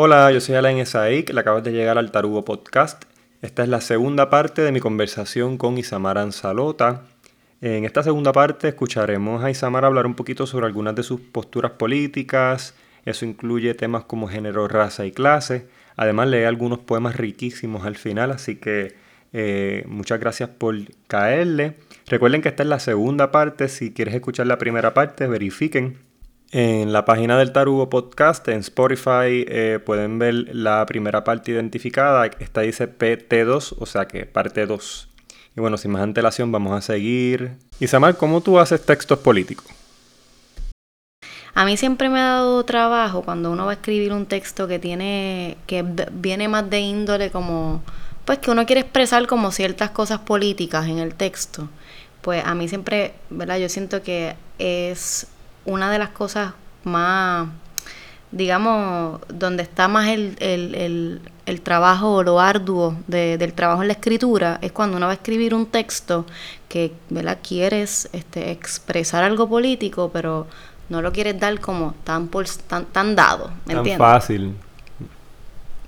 Hola, yo soy Alain Esaik, le acabas de llegar al Tarugo Podcast. Esta es la segunda parte de mi conversación con Isamara Anzalota. En esta segunda parte escucharemos a Isamara hablar un poquito sobre algunas de sus posturas políticas. Eso incluye temas como género, raza y clase. Además lee algunos poemas riquísimos al final, así que eh, muchas gracias por caerle. Recuerden que esta es la segunda parte. Si quieres escuchar la primera parte, verifiquen en la página del Tarugo Podcast, en Spotify, eh, pueden ver la primera parte identificada. Esta dice PT2, o sea que parte 2. Y bueno, sin más antelación, vamos a seguir. Isamar, ¿cómo tú haces textos políticos? A mí siempre me ha dado trabajo cuando uno va a escribir un texto que tiene, que viene más de índole como, pues que uno quiere expresar como ciertas cosas políticas en el texto. Pues a mí siempre, ¿verdad? Yo siento que es una de las cosas más, digamos, donde está más el, el, el, trabajo o lo arduo del trabajo en la escritura, es cuando uno va a escribir un texto que, ¿verdad? Quieres este, expresar algo político, pero no lo quieres dar como tan, por, tan, tan dado, ¿me tan fácil.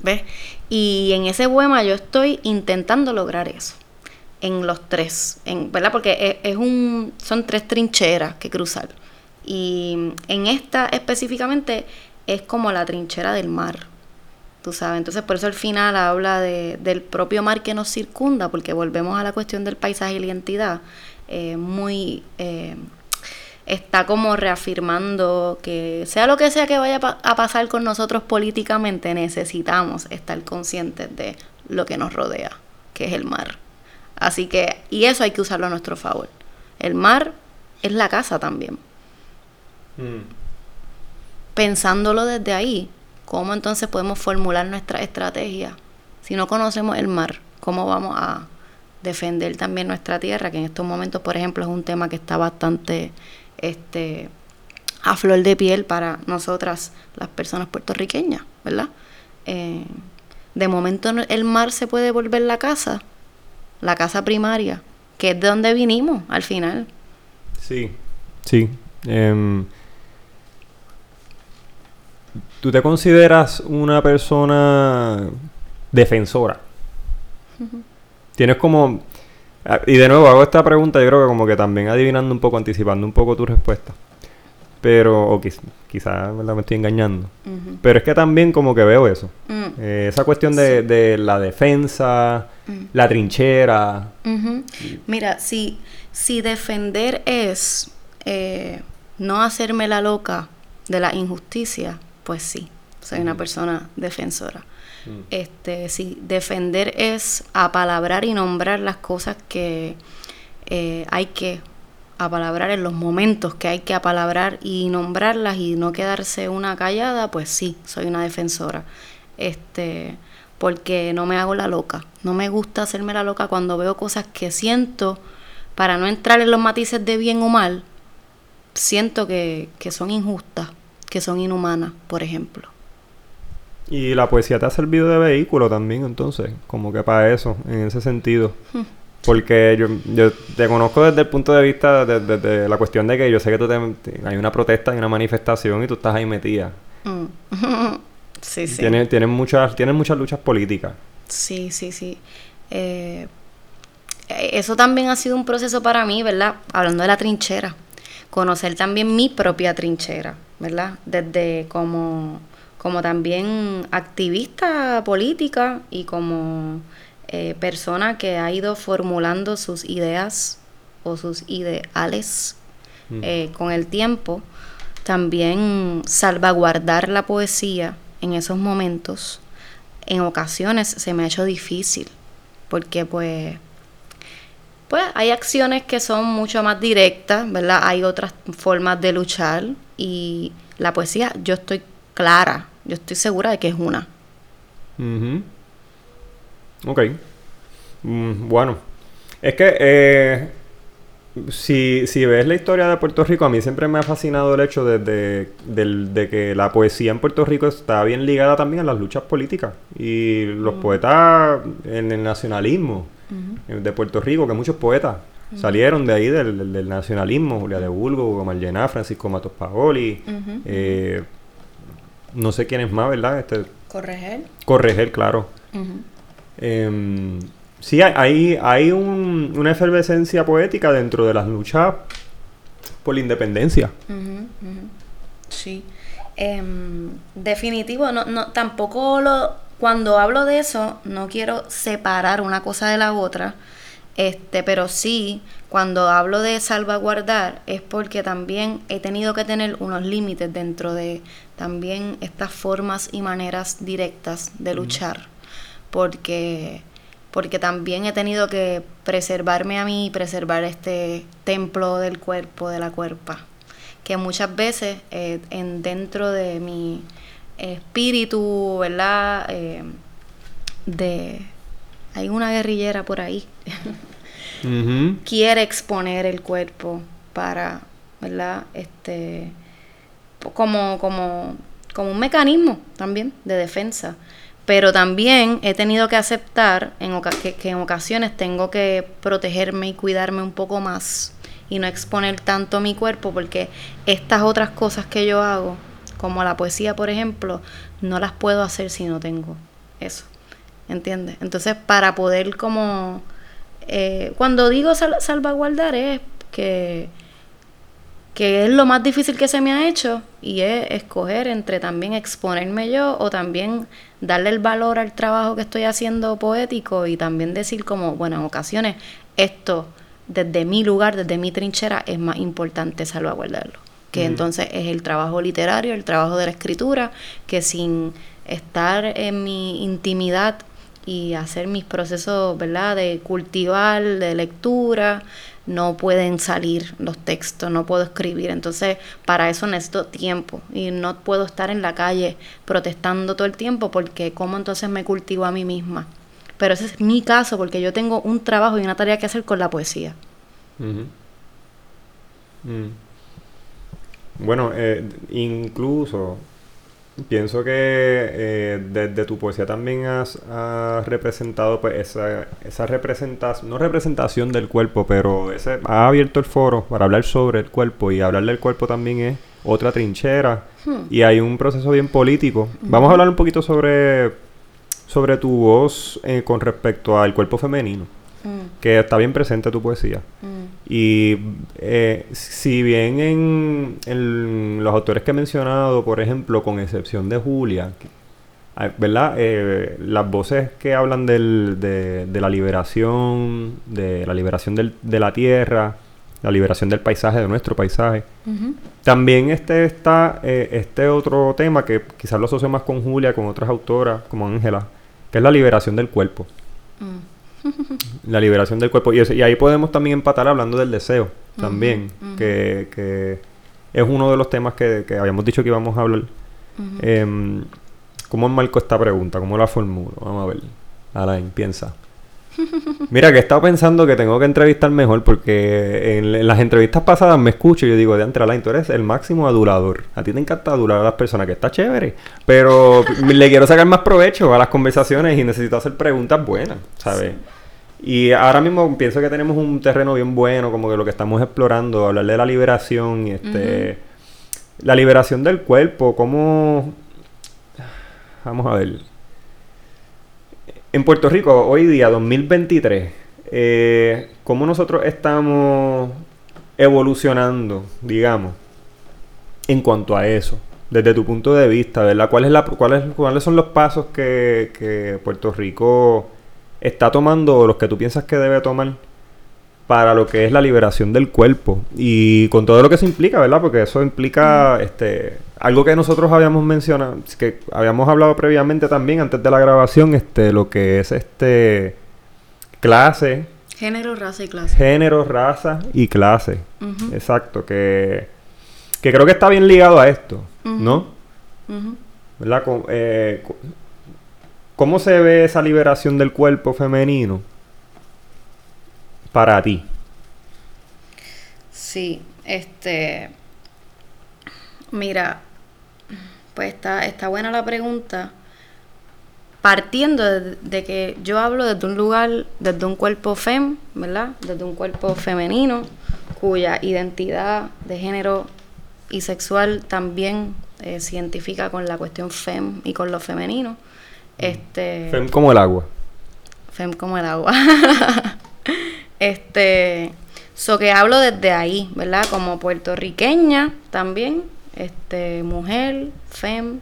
¿Ves? Y en ese poema yo estoy intentando lograr eso en los tres, en, ¿verdad? Porque es, es, un, son tres trincheras que cruzar. Y en esta específicamente es como la trinchera del mar, tú sabes. Entonces por eso al final habla de, del propio mar que nos circunda, porque volvemos a la cuestión del paisaje y la identidad, eh, muy... Eh, está como reafirmando que sea lo que sea que vaya a pasar con nosotros políticamente, necesitamos estar conscientes de lo que nos rodea, que es el mar. Así que, y eso hay que usarlo a nuestro favor. El mar es la casa también. Mm. Pensándolo desde ahí, ¿cómo entonces podemos formular nuestra estrategia? Si no conocemos el mar, ¿cómo vamos a defender también nuestra tierra? Que en estos momentos, por ejemplo, es un tema que está bastante este, a flor de piel para nosotras, las personas puertorriqueñas, ¿verdad? Eh, de momento el mar se puede volver la casa, la casa primaria, que es de donde vinimos al final. Sí, sí. Em, ¿Tú te consideras una persona defensora? Tienes como... Ah, y de nuevo hago esta pregunta, yo creo que como que también adivinando un poco, anticipando un poco tu respuesta. Pero, o quizás me estoy engañando. Pero es que también como que veo eso. Mm. Eh, esa cuestión de, la defensa, mm. la trinchera. Mira, si, si defender es eh, no hacerme la loca de la injusticia, pues sí, soy una persona defensora. Mm. Este, sí, defender es apalabrar y nombrar las cosas que eh, hay que apalabrar en los momentos que hay que apalabrar y nombrarlas y no quedarse una callada, pues sí, soy una defensora. Este, porque no me hago la loca. No me gusta hacerme la loca cuando veo cosas que siento, para no entrar en los matices de bien o mal, siento que, que son injustas que son inhumanas, por ejemplo. Y la poesía te ha servido de vehículo también, entonces, como que para eso, en ese sentido. Hmm. Porque yo, yo te conozco desde el punto de vista de, la cuestión de que yo sé que tú te, hay una protesta, hay una manifestación y tú estás ahí metida. Mm. sí, sí. Tienes, muchas, tienes muchas luchas políticas. Sí, sí, sí. Eh, eso también ha sido un proceso para mí, ¿verdad? Hablando de la trinchera. Conocer también mi propia trinchera. ¿verdad? Desde como, como también activista política y como eh, persona que ha ido formulando sus ideas o sus ideales mm. eh, con el tiempo, también salvaguardar la poesía en esos momentos, en ocasiones se me ha hecho difícil, porque pues pues hay acciones que son mucho más directas, ¿verdad? Hay otras formas de luchar y la poesía, yo estoy clara, yo estoy segura de que es una. Ok. Mm, bueno, es que eh, si, si, ves la historia de Puerto Rico, a mí siempre me ha fascinado el hecho de, de, que la poesía en Puerto Rico está bien ligada también a las luchas políticas. Y los mm. poetas en el nacionalismo de Puerto Rico, que muchos poetas salieron de ahí del, nacionalismo, Julia de Bulgo, Hugo Margená, Francisco Matos Paoli, eh, no sé quién es más, ¿verdad? Este, Correger. Correger, claro. Em, sí, hay, hay una efervescencia poética dentro de las luchas por la independencia. Sí. Em, definitivo, no, no, tampoco lo, cuando hablo de eso, no quiero separar una cosa de la otra, este, pero sí, cuando hablo de salvaguardar es porque también he tenido que tener unos límites dentro de también estas formas y maneras directas de luchar, porque porque también he tenido que preservarme a mí, preservar este templo del cuerpo, de la cuerpa que muchas veces eh, en dentro de mi espíritu, ¿verdad? Eh, de hay una guerrillera por ahí quiere exponer el cuerpo para, ¿verdad? Este como como como un mecanismo también de defensa. Pero también he tenido que aceptar en que, que en ocasiones tengo que protegerme y cuidarme un poco más y no exponer tanto mi cuerpo porque estas otras cosas que yo hago, como la poesía por ejemplo, no las puedo hacer si no tengo eso. ¿Entiendes? Entonces para poder como... Eh, cuando digo salvaguardar es que, que es lo más difícil que se me ha hecho y es escoger entre también exponerme yo o también darle el valor al trabajo que estoy haciendo poético y también decir como, bueno, en ocasiones esto desde mi lugar, desde mi trinchera, es más importante salvaguardarlo. Que entonces es el trabajo literario, el trabajo de la escritura, que sin estar en mi intimidad y hacer mis procesos, ¿verdad?, de cultivar, de lectura, no pueden salir los textos, no puedo escribir. Entonces, para eso necesito tiempo y no puedo estar en la calle protestando todo el tiempo porque ¿cómo entonces me cultivo a mí misma? Pero ese es mi caso porque yo tengo un trabajo y una tarea que hacer con la poesía. Mm. Bueno, eh, incluso pienso que eh, desde tu poesía también has, representado pues esa, esa representación, no representación del cuerpo, pero ese, ha abierto el foro para hablar sobre el cuerpo y hablar del cuerpo también es otra trinchera hmm. y hay un proceso bien político. Vamos a hablar un poquito sobre sobre tu voz eh, con respecto al cuerpo femenino, mm. que está bien presente en tu poesía. Mm. Y eh, si bien en, los autores que he mencionado, por ejemplo, con excepción de Julia, ¿verdad? Eh, las voces que hablan del, de, la liberación, de la liberación de la tierra, la liberación del paisaje, de nuestro paisaje. También este está este otro tema que quizás lo asocio más con Julia, con otras autoras, como Ángela, que es la liberación del cuerpo. Mm. La liberación del cuerpo. Y, y, ahí podemos también empatar hablando del deseo, también, que, que, es uno de los temas que, que habíamos dicho que íbamos a hablar. Eh, ¿Cómo enmarco esta pregunta? ¿Cómo la formulo? Vamos a ver. Alain, piensa. Mira, que he estado pensando que tengo que entrevistar mejor porque en, las entrevistas pasadas me escucho y yo digo, de Alain, tú eres el máximo adulador. A ti te encanta adular a las personas, que está chévere. Pero le quiero sacar más provecho a las conversaciones y necesito hacer preguntas buenas, ¿sabes? Y ahora mismo pienso que tenemos un terreno bien bueno, como que lo que estamos explorando, hablar de la liberación, este, la liberación del cuerpo, cómo... Vamos a ver en Puerto Rico, hoy día, 2023, eh, ¿cómo nosotros estamos evolucionando, digamos, en cuanto a eso? Desde tu punto de vista, ¿verdad? ¿Cuál es la, cuál ¿Cuáles son los pasos que, que Puerto Rico está tomando los que tú piensas que debe tomar para lo que es la liberación del cuerpo y con todo lo que eso implica, ¿verdad? Porque eso implica este algo que nosotros habíamos mencionado, que habíamos hablado previamente también antes de la grabación, este lo que es este clase, género, raza y clase. Género, raza y clase. Exacto, que que creo que está bien ligado a esto, ¿no? ¿Verdad? Eh, ¿Cómo se ve esa liberación del cuerpo femenino? para ti? Sí, este. Mira, pues está, está buena la pregunta. Partiendo de, que yo hablo desde un lugar, desde un cuerpo fem, ¿verdad? Desde un cuerpo femenino, cuya identidad de género y sexual también eh, se identifica con la cuestión fem y con lo femenino. Este, fem como el agua. Fem como el agua. este, so que hablo desde ahí, ¿verdad? Como puertorriqueña también, este, mujer, fem.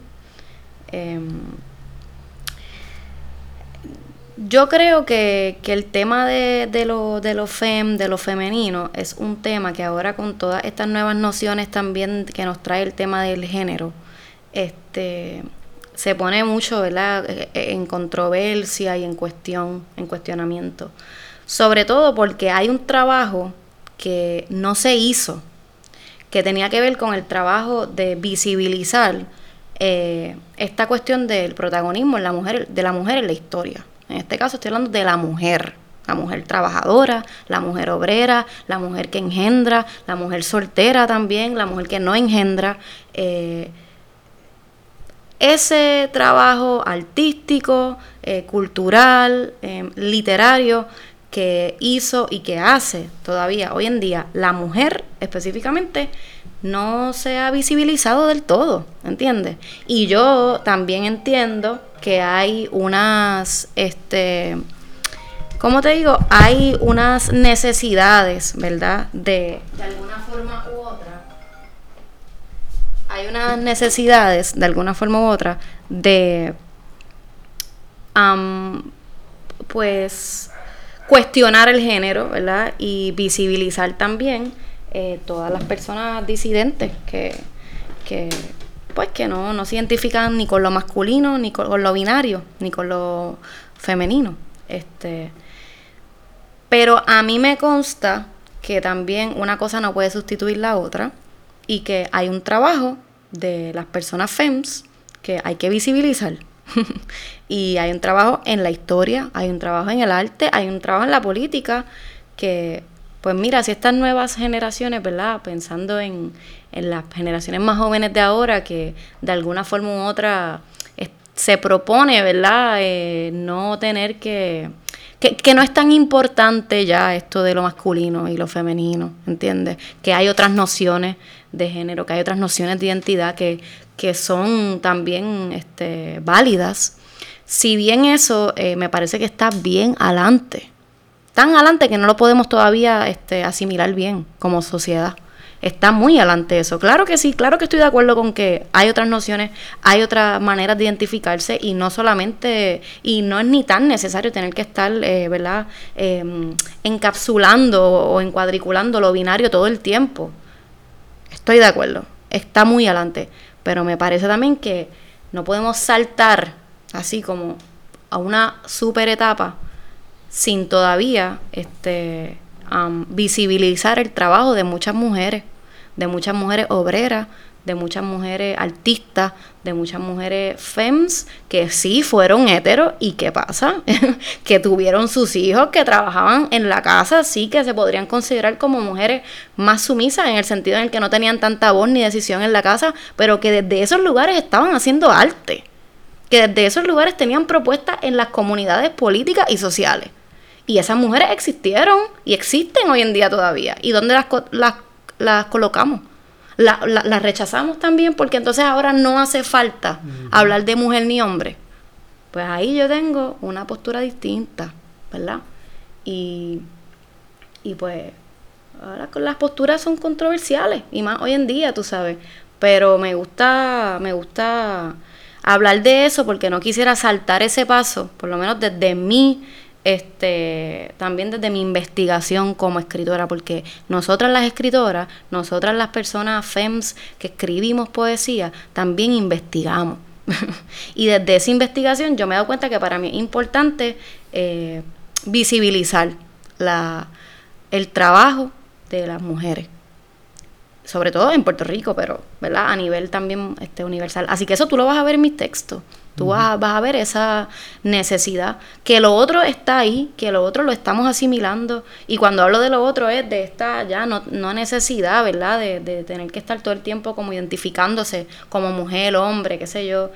Em, yo creo que, el tema de, de, lo, de lo fem, de lo femenino, es un tema que ahora con todas estas nuevas nociones también que nos trae el tema del género, este se pone mucho ¿verdad? E, e, en controversia y en cuestión, en cuestionamiento. Sobre todo porque hay un trabajo que no se hizo, que tenía que ver con el trabajo de visibilizar eh, esta cuestión del protagonismo en la mujer, de la mujer en la historia. En este caso estoy hablando de la mujer, la mujer trabajadora, la mujer obrera, la mujer que engendra, la mujer soltera también, la mujer que no engendra. Eh, ese trabajo artístico, eh, cultural, eh, literario que hizo y que hace todavía hoy en día la mujer específicamente no se ha visibilizado del todo, ¿entiendes? Y yo también entiendo que hay unas, este, ¿cómo te digo? Hay unas necesidades, ¿verdad? De, de alguna forma u otra. Hay unas necesidades, de alguna forma u otra, de, pues, cuestionar el género, ¿verdad? Y visibilizar también eh, todas las personas disidentes que, que pues que no, no se identifican ni con lo masculino, ni con, lo binario, ni con lo femenino. Este, pero a mí me consta que también una cosa no puede sustituir la otra y que hay un trabajo de las personas FEMS que hay que visibilizar. y hay un trabajo en la historia, hay un trabajo en el arte, hay un trabajo en la política que pues mira, si estas nuevas generaciones, ¿verdad? Pensando en, las generaciones más jóvenes de ahora, que de alguna forma u otra se propone, ¿verdad? Eh, no tener que, que, no es tan importante ya esto de lo masculino y lo femenino, ¿entiendes? Que hay otras nociones de género, que hay otras nociones de identidad que, que son también este, válidas. Si bien eso eh, me parece que está bien adelante, tan adelante que no lo podemos todavía este, asimilar bien como sociedad. Está muy adelante eso. Claro que sí, claro que estoy de acuerdo con que hay otras nociones, hay otras maneras de identificarse y no solamente, y no es ni tan necesario tener que estar, eh, ¿verdad?, em, encapsulando o encuadriculando lo binario todo el tiempo. Estoy de acuerdo, está muy adelante, pero me parece también que no podemos saltar así como a una super etapa sin todavía este, visibilizar el trabajo de muchas mujeres, de muchas mujeres obreras, de muchas mujeres artistas, de muchas mujeres fems que sí fueron heteros y qué pasa, que tuvieron sus hijos, que trabajaban en la casa, sí que se podrían considerar como mujeres más sumisas en el sentido en el que no tenían tanta voz ni decisión en la casa, pero que desde esos lugares estaban haciendo arte, que desde esos lugares tenían propuestas en las comunidades políticas y sociales. Y esas mujeres existieron y existen hoy en día todavía. ¿Y dónde las, las, las colocamos? Las rechazamos también porque entonces ahora no hace falta hablar de mujer ni hombre. Pues ahí yo tengo una postura distinta, ¿verdad? Y, y pues ahora las posturas son controversiales y más hoy en día, tú sabes. Pero me gusta, me gusta hablar de eso porque no quisiera saltar ese paso, por lo menos desde mi este, también desde mi investigación como escritora, porque nosotras las escritoras, nosotras las personas FEMS que escribimos poesía, también investigamos. y desde esa investigación yo me he dado cuenta que para mí es importante eh, visibilizar la, el trabajo de las mujeres sobre todo en Puerto Rico, pero ¿verdad? a nivel también este, universal. Así que eso tú lo vas a ver en mis textos. Tú vas, a, ver esa necesidad, que lo otro está ahí, que lo otro lo estamos asimilando. Y cuando hablo de lo otro es de esta ya no, no necesidad, ¿verdad? De, de, tener que estar todo el tiempo como identificándose como mujer, hombre, qué sé yo.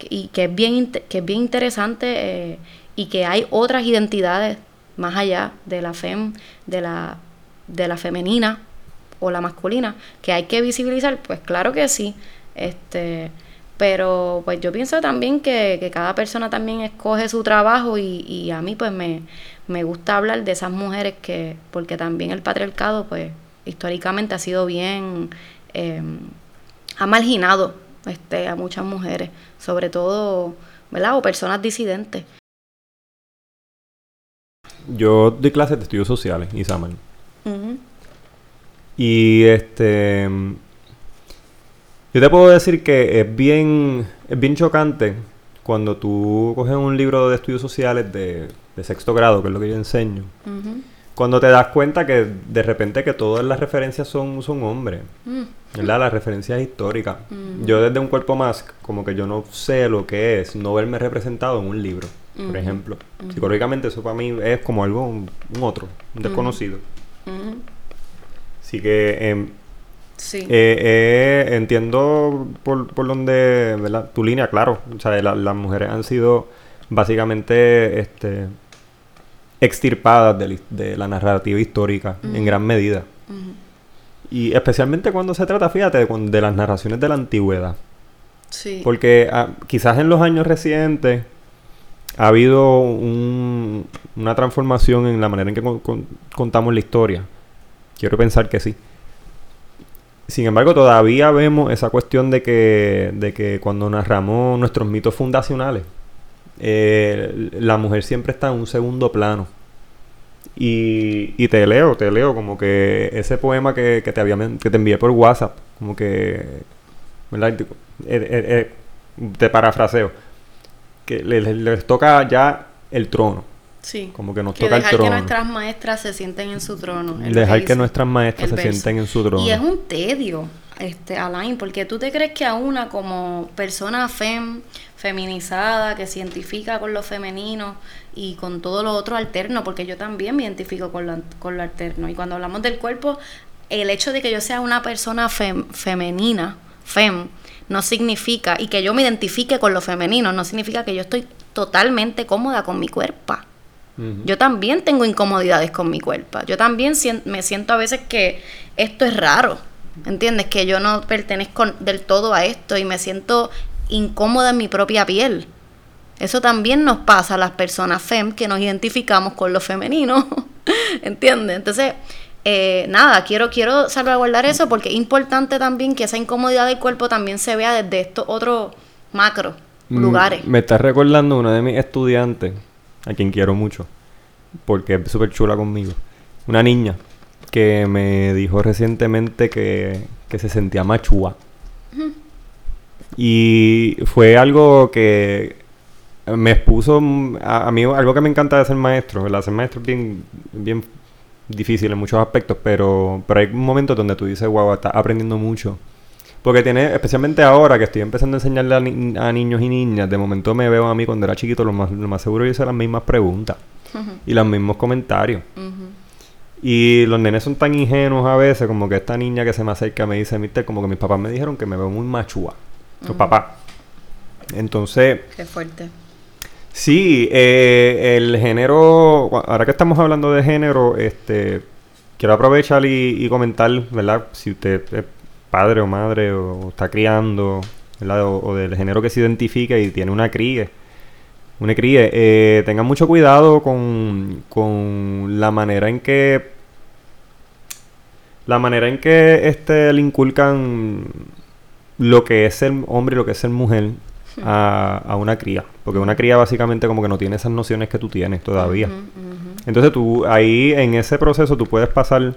Y que es bien, que es bien interesante eh, y que hay otras identidades más allá de la fem, de la, de la femenina o la masculina, que hay que visibilizar, pues claro que sí. Este, pero pues yo pienso también que, que cada persona también escoge su trabajo y, y a mí pues me, me gusta hablar de esas mujeres que, porque también el patriarcado pues históricamente ha sido bien, eh, ha marginado este, a muchas mujeres, sobre todo, ¿verdad? O personas disidentes. Yo doy clases de estudios sociales, Isamal. Y este. Yo te puedo decir que es bien, es bien chocante cuando tú coges un libro de estudios sociales de, sexto grado, que es lo que yo enseño. Cuando te das cuenta que de repente que todas las referencias son, son hombres. Mm. ¿Verdad? Las referencias históricas. Yo desde un cuerpo más, como que yo no sé lo que es no verme representado en un libro por ejemplo. Psicológicamente eso para mí es como algo, un, otro, un desconocido. Así que em, sí. Eh, eh, entiendo por, por donde, ¿verdad? Tu línea, claro. O sea, las mujeres han sido básicamente este, extirpadas de, la narrativa histórica en gran medida. Y especialmente cuando se trata, fíjate, de, de las narraciones de la antigüedad. Sí. Porque ah, quizás en los años recientes ha habido una transformación en la manera en que contamos la historia. Quiero pensar que sí. Sin embargo, todavía vemos esa cuestión de que, de que cuando narramos nuestros mitos fundacionales, eh, la mujer siempre está en un segundo plano. Y, te leo, te leo como que ese poema que, te, había, que te envié por WhatsApp, como que, ¿verdad? Eh, eh, te parafraseo que les, toca ya el trono. Sí. Como que nos toca el trono. Dejar que nuestras maestras se sienten en su trono. Dejar que, nuestras maestras se sienten en su trono. Y es un tedio, este, Alain, porque tú te crees que a una como persona fem, feminizada, que se identifica con lo femenino y con todo lo otro alterno, porque yo también me identifico con lo, con lo alterno. Y cuando hablamos del cuerpo, el hecho de que yo sea una persona femenina, fem, no significa, y que yo me identifique con lo femenino, no significa que yo estoy totalmente cómoda con mi cuerpo. Yo también tengo incomodidades con mi cuerpo. Yo también me siento a veces que esto es raro. ¿Entiendes? Que yo no pertenezco del todo a esto y me siento incómoda en mi propia piel. Eso también nos pasa a las personas fem que nos identificamos con lo femenino. ¿Entiendes? Entonces, eh, nada, quiero, quiero salvaguardar eso porque es importante también que esa incomodidad del cuerpo también se vea desde estos otros macro mm, lugares. Me está recordando una de mis estudiantes, a quien quiero mucho, porque es súper chula conmigo. Una niña que me dijo recientemente que, se sentía machúa. Y fue algo que me expuso a, mí algo que me encanta de ser maestro, el ser maestro es bien, bien difícil en muchos aspectos, pero, pero hay momentos donde tú dices, wow, estás aprendiendo mucho. Porque tiene, especialmente ahora que estoy empezando a enseñarle a, niños y niñas, de momento me veo a mí cuando era chiquito, lo más, lo más seguro yo hice las mismas preguntas y los mismos comentarios. Y los nenes son tan ingenuos a veces, como que esta niña que se me acerca me dice, mister, como que mis papás me dijeron que me veo muy machúa. Los papás. Entonces... Qué fuerte. Sí, eh, el género, ahora que estamos hablando de género, este, quiero aprovechar y, comentar, ¿verdad? Si usted es padre o madre o, está criando, ¿verdad? O, del género que se identifica y tiene una cría, una cría, eh, tengan mucho cuidado con, con la manera en que la manera en que este le inculcan lo que es ser hombre y lo que es ser mujer a, una cría. Porque una cría básicamente como que no tiene esas nociones que tú tienes todavía. Entonces tú ahí en ese proceso tú puedes pasar,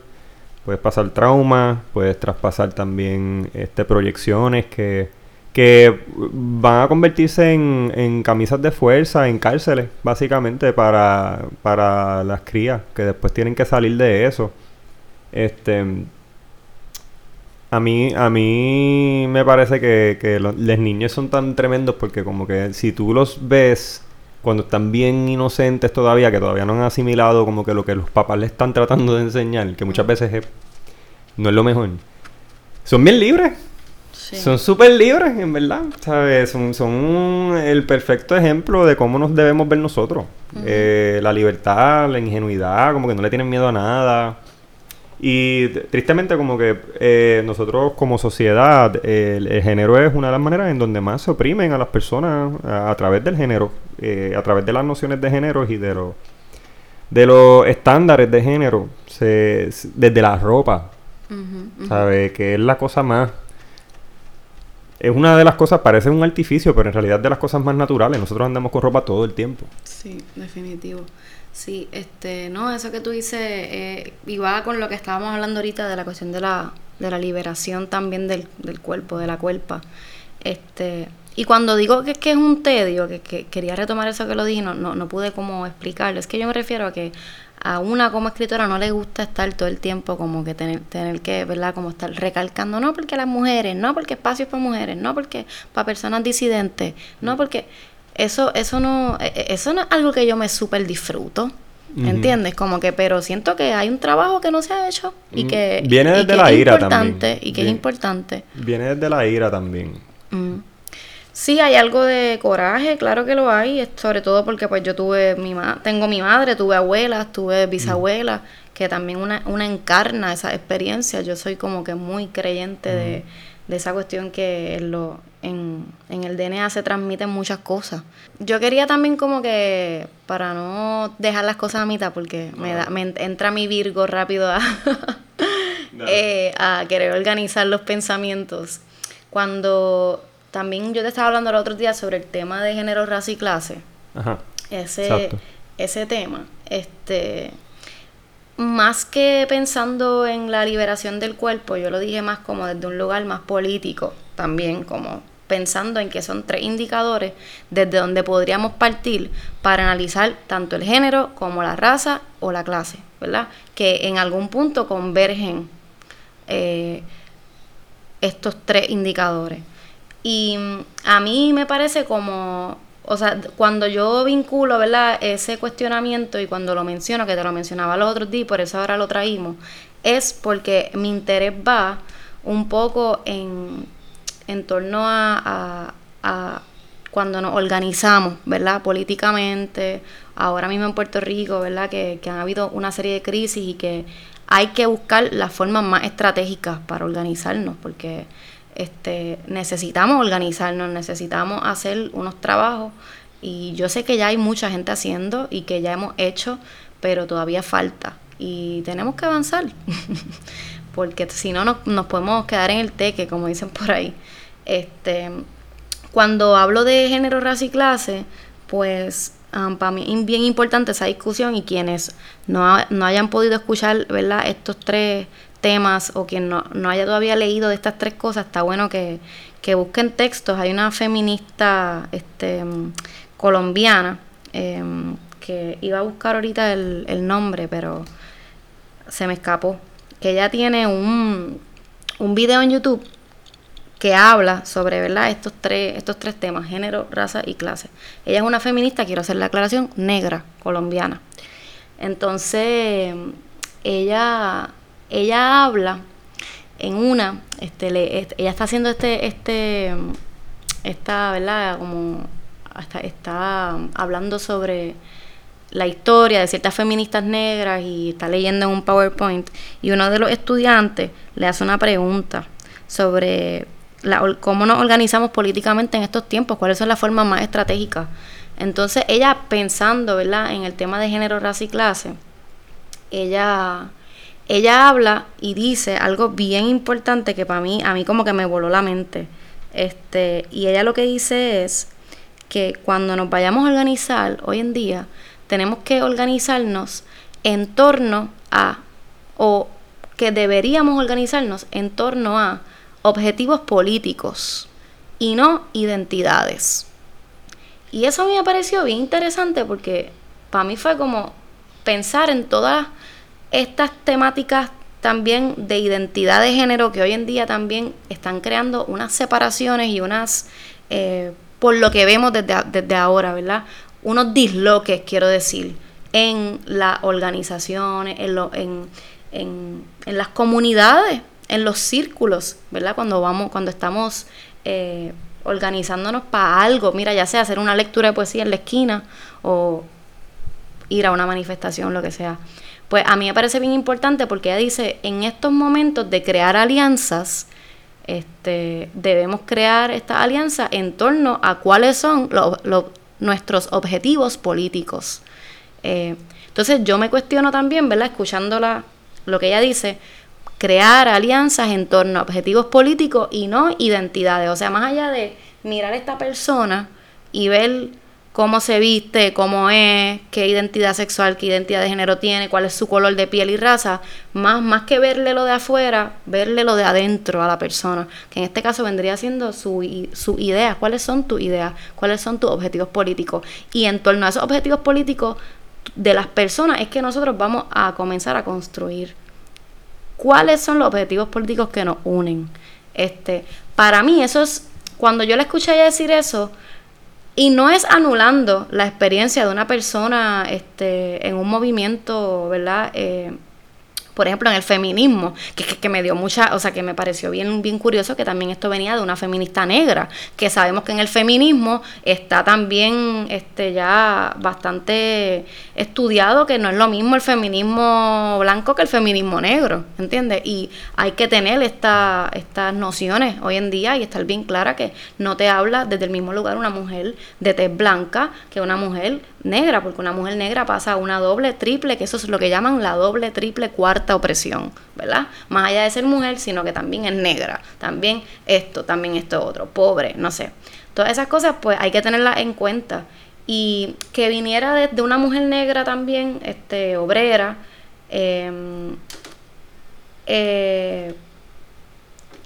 puedes pasar trauma, puedes traspasar también este, proyecciones que, que van a convertirse en, en camisas de fuerza, en cárceles, básicamente, para, para las crías, que después tienen que salir de eso. Este, a mí, a mí me parece que, que los, niños son tan tremendos porque como que si tú los ves cuando están bien inocentes todavía, que todavía no han asimilado como que lo que los papás le están tratando de enseñar, que muchas veces no es lo mejor, son bien libres. Son súper libres, en verdad. ¿Sabes? Son, son el perfecto ejemplo de cómo nos debemos ver nosotros. Eh, la libertad, la ingenuidad, como que no le tienen miedo a nada. Y tristemente como que eh, nosotros como sociedad, el, género es una de las maneras en donde más se oprimen a las personas a, través del género, eh, a través de las nociones de género y de los de los estándares de género, se, desde la ropa, ¿sabes? Que es la cosa más... Es una de las cosas, parece un artificio, pero en realidad de las cosas más naturales. Nosotros andamos con ropa todo el tiempo. Sí, definitivo. Sí, este, no, eso que tú dices, eh, y con lo que estábamos hablando ahorita de la cuestión de la, de la liberación también del, del cuerpo, de la cuerpa. Este, y cuando digo que, que es un tedio, que, que, quería retomar eso que lo dije, no, no, no pude como explicarlo. Es que yo me refiero a que a una como escritora no le gusta estar todo el tiempo como que tener, tener que, ¿verdad? Como estar recalcando, no porque las mujeres, no porque espacios para mujeres, no porque para personas disidentes, no porque eso, eso no, e, e, eso no es algo que yo me súper disfruto. ¿Entiendes? Como que, pero siento que hay un trabajo que no se ha hecho y mm, que, viene desde la ira también. Y que es importante. Viene desde la ira también. Mm. Sí, hay algo de coraje, claro que lo hay, sobre todo porque pues yo tuve mi ma tengo mi madre, tuve abuelas, tuve bisabuelas, que también una, una encarna esa experiencia. Yo soy como que muy creyente de, esa cuestión que en, lo, en, en el DNA se transmiten muchas cosas. Yo quería también como que, para no dejar las cosas a mitad, porque me, da, me entra mi Virgo rápido a, eh, a querer organizar los pensamientos. Cuando también yo te estaba hablando el otro día sobre el tema de género, raza y clase. Ajá. Ese, ese tema. Este, más que pensando en la liberación del cuerpo, yo lo dije más como desde un lugar más político, también como pensando en que son tres indicadores desde donde podríamos partir para analizar tanto el género como la raza o la clase, ¿verdad? Que en algún punto convergen eh, estos tres indicadores. Y a mí me parece como, o sea, cuando yo vinculo, ¿verdad? Ese cuestionamiento y cuando lo menciono, que te lo mencionaba los otros días, por eso ahora lo traímos, es porque mi interés va un poco en, en torno a, a, cuando nos organizamos, ¿verdad? Políticamente, ahora mismo en Puerto Rico, ¿verdad? Que, que han habido una serie de crisis y que hay que buscar las formas más estratégicas para organizarnos, porque este, necesitamos organizarnos, necesitamos hacer unos trabajos y yo sé que ya hay mucha gente haciendo y que ya hemos hecho, pero todavía falta y tenemos que avanzar, porque si no nos, podemos quedar en el teque, como dicen por ahí. Este, cuando hablo de género, raza y clase, pues um, para mí es bien importante esa discusión y quienes no, no hayan podido escuchar ¿verdad? estos tres temas o quien no, no, haya todavía leído de estas tres cosas, está bueno que, que busquen textos. Hay una feminista este, colombiana em, que iba a buscar ahorita el, el, nombre, pero se me escapó. Que ella tiene un, un video en YouTube que habla sobre ¿verdad? Estos, tres, estos tres temas, género, raza y clase. Ella es una feminista, quiero hacer la aclaración, negra, colombiana. Entonces, ella ella habla en una, este, le, ella está haciendo este, este, esta, ¿verdad? Como hasta está hablando sobre la historia de ciertas feministas negras y está leyendo en un PowerPoint y uno de los estudiantes le hace una pregunta sobre cómo nos organizamos políticamente en estos tiempos, cuáles son las formas más estratégicas. Entonces ella pensando, ¿verdad? En el tema de género, raza y clase, ella ella habla y dice algo bien importante que para mí, a mí como que me voló la mente. Este, y ella lo que dice es que cuando nos vayamos a organizar hoy en día, tenemos que organizarnos en torno a, o que deberíamos organizarnos en torno a objetivos políticos y no identidades. Y eso a mí me pareció bien interesante porque para mí fue como pensar en todas estas temáticas también de identidad de género que hoy en día también están creando unas separaciones y unas, eh, por lo que vemos desde, ahora, ¿verdad? Unos disloques, quiero decir, en las organizaciones, en, en, en, las comunidades, en los círculos, ¿verdad? Cuando vamos, cuando estamos eh, organizándonos para algo, mira, ya sea hacer una lectura de poesía en la esquina o ir a una manifestación, lo que sea pues a mí me parece bien importante porque ella dice, en estos momentos de crear alianzas, este, debemos crear esta alianza en torno a cuáles son nuestros objetivos políticos. Eh, entonces yo me cuestiono también, ¿verdad? Escuchándola, lo que ella dice, crear alianzas en torno a objetivos políticos y no identidades. O sea, más allá de mirar a esta persona y ver cómo se viste, cómo es, qué identidad sexual, qué identidad de género tiene, cuál es su color de piel y raza, más, más que verle lo de afuera, verle lo de adentro a la persona, que en este caso vendría siendo su, su idea, cuáles son tus ideas, cuáles son tus objetivos políticos. Y en torno a esos objetivos políticos de las personas es que nosotros vamos a comenzar a construir. ¿Cuáles son los objetivos políticos que nos unen? Este, para mí eso es, cuando yo le escuché decir eso, y no es anulando la experiencia de una persona este, en un movimiento, ¿verdad? Eh, por ejemplo, en el feminismo, que, que, me dio mucha, o sea, que me pareció bien, bien curioso que también esto venía de una feminista negra, que sabemos que en el feminismo está también este, ya bastante estudiado que no es lo mismo el feminismo blanco que el feminismo negro, ¿entiendes? Y hay que tener esta, estas nociones hoy en día y estar bien clara que no te habla desde el mismo lugar una mujer de tez blanca que una mujer negra, porque una mujer negra pasa una doble, triple, que eso es lo que llaman la doble, triple, cuarta opresión, ¿verdad? Más allá de ser mujer, sino que también es negra, también esto, también esto otro, pobre, no sé. Todas esas cosas, pues hay que tenerlas en cuenta. Y que viniera de, una mujer negra también, este, obrera, em, eh,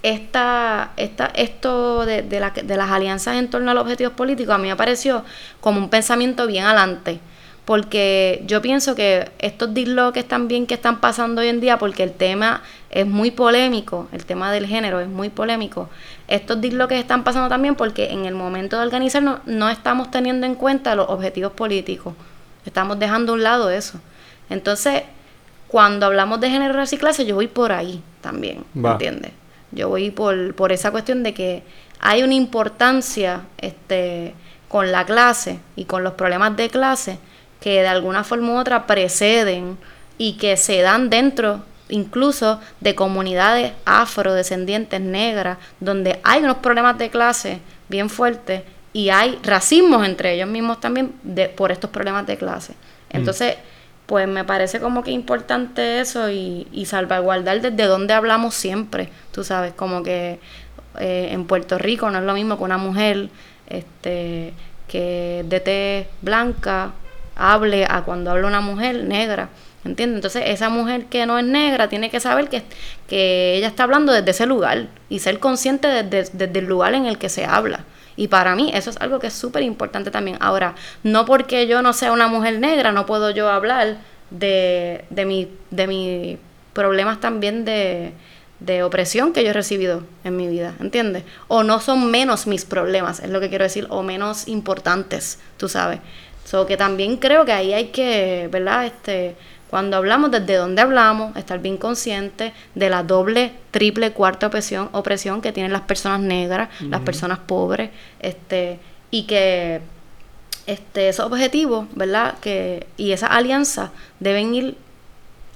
esta, esta, esto de, de, las alianzas en torno a los objetivos políticos a mí me pareció como un pensamiento bien adelante. Porque yo pienso que estos disloques también que están pasando hoy en día, porque el tema es muy polémico, el tema del género es muy polémico, estos disloques están pasando también porque en el momento de organizarnos no estamos teniendo en cuenta los objetivos políticos, estamos dejando a un lado eso. Entonces, cuando hablamos de género, clase, yo voy por ahí también, ¿entiendes? Yo voy por, por esa cuestión de que hay una importancia este, con la clase y con los problemas de clase que de alguna forma u otra preceden y que se dan dentro incluso de comunidades afrodescendientes negras, donde hay unos problemas de clase bien fuertes y hay racismo entre ellos mismos también de, por estos problemas de clase. Mm. Entonces, pues me parece como que importante eso y, y salvaguardar desde donde hablamos siempre, tú sabes, como que eh, en Puerto Rico no es lo mismo que una mujer este, que de tez blanca hable a cuando habla una mujer negra. ¿Entiendes? Entonces esa mujer que no es negra tiene que saber que, que ella está hablando desde ese lugar y ser consciente desde, desde el lugar en el que se habla. Y para mí eso es algo que es súper importante también. Ahora, no porque yo no sea una mujer negra, no puedo yo hablar de, de, mi, de mis problemas también de, de opresión que yo he recibido en mi vida, ¿entiendes? O no son menos mis problemas, es lo que quiero decir, o menos importantes, tú sabes. So que también creo que ahí hay que, ¿verdad? Este, cuando hablamos desde dónde hablamos, estar bien consciente de la doble, triple, cuarta opresión, opresión que tienen las personas negras, las personas pobres, este, y que este, esos objetivos, ¿verdad? Que, y esas alianzas deben ir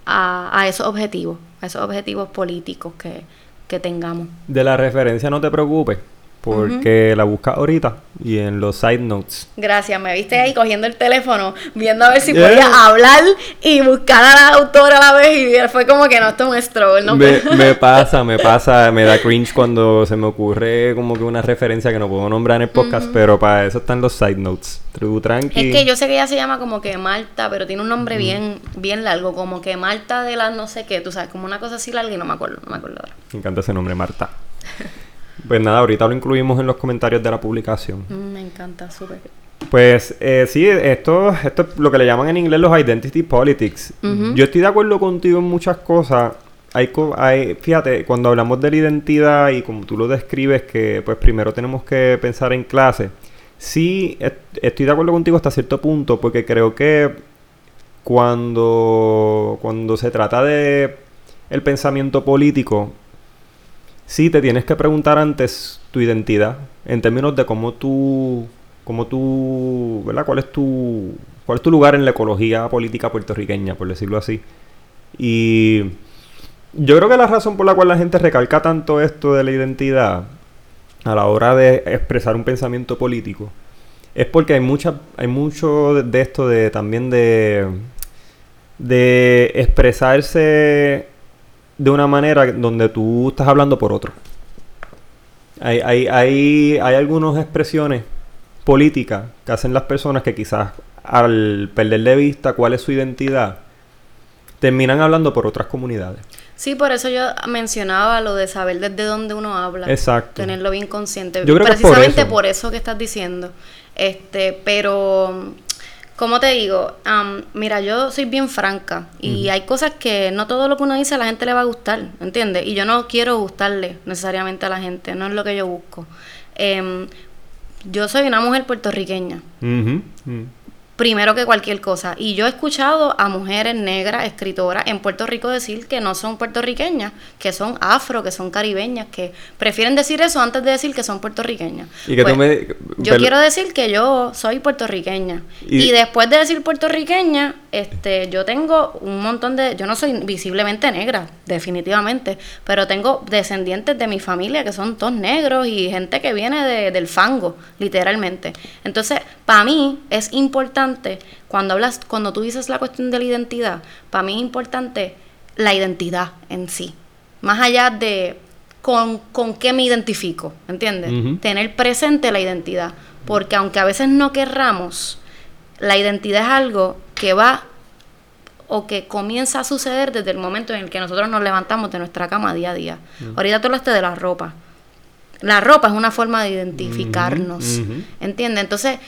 a, a esos objetivos, a esos objetivos políticos que, que tengamos. De la referencia no te preocupes porque la busca ahorita y en los side notes. Gracias, me viste ahí cogiendo el teléfono, viendo a ver si podía hablar y buscar a la autora a la vez y fue como que no, esto es un stroll, ¿no? Me, me, pasa, me pasa, me da cringe cuando se me ocurre como que una referencia que no puedo nombrar en el podcast, pero para eso están los side notes. tranqui. Es que yo sé que ella se llama como que Marta, pero tiene un nombre bien bien largo, como que Marta de la no sé qué, tú sabes, como una cosa así larga y no me acuerdo, no me acuerdo ahora. Me encanta ese nombre, Marta. Pues nada, ahorita lo incluimos en los comentarios de la publicación. Mm, me encanta, súper. Pues eh, sí, esto, esto es lo que le llaman en inglés los identity politics. Yo estoy de acuerdo contigo en muchas cosas. Hay, hay, fíjate, cuando hablamos de la identidad y como tú lo describes, que pues primero tenemos que pensar en clase. Sí, estoy de acuerdo contigo hasta cierto punto, porque creo que cuando, cuando se trata de el pensamiento político, sí te tienes que preguntar antes tu identidad en términos de cómo tú, cómo tú, ¿verdad? ¿Cuál es tu, cuál es tu lugar en la ecología política puertorriqueña, por decirlo así? Y yo creo que la razón por la cual la gente recalca tanto esto de la identidad a la hora de expresar un pensamiento político es porque hay mucha, hay mucho de esto de también de, de expresarse de una manera donde tú estás hablando por otro. Hay, hay, hay, hay algunas expresiones políticas que hacen las personas que quizás al perder de vista cuál es su identidad, terminan hablando por otras comunidades. Sí, por eso yo mencionaba lo de saber desde dónde uno habla. Exacto. Tenerlo bien consciente. Yo creo Precisamente que por, eso. por eso que estás diciendo. Este, pero como te digo, mira, yo soy bien franca y hay cosas que no todo lo que uno dice a la gente le va a gustar, ¿entiendes? Y yo no quiero gustarle necesariamente a la gente, no es lo que yo busco. Em, yo soy una mujer puertorriqueña primero que cualquier cosa. Y yo he escuchado a mujeres negras, escritoras en Puerto Rico decir que no son puertorriqueñas, que son afro, que son caribeñas, que prefieren decir eso antes de decir que son puertorriqueñas. ¿Y que pues, Yo quiero decir que yo soy puertorriqueña. Y, después de decir puertorriqueña, este, yo tengo un montón de... Yo no soy visiblemente negra, definitivamente, pero tengo descendientes de mi familia que son todos negros y gente que viene de, del fango, literalmente. Entonces, para mí es importante cuando hablas, cuando tú dices la cuestión de la identidad, para mí es importante la identidad en sí. Más allá de con, con qué me identifico, ¿entiendes? Tener presente la identidad. Porque aunque a veces no querramos, la identidad es algo que va o que comienza a suceder desde el momento en el que nosotros nos levantamos de nuestra cama día a día. Ahorita tú hablaste de la ropa. La ropa es una forma de identificarnos, ¿entiendes? Entonces,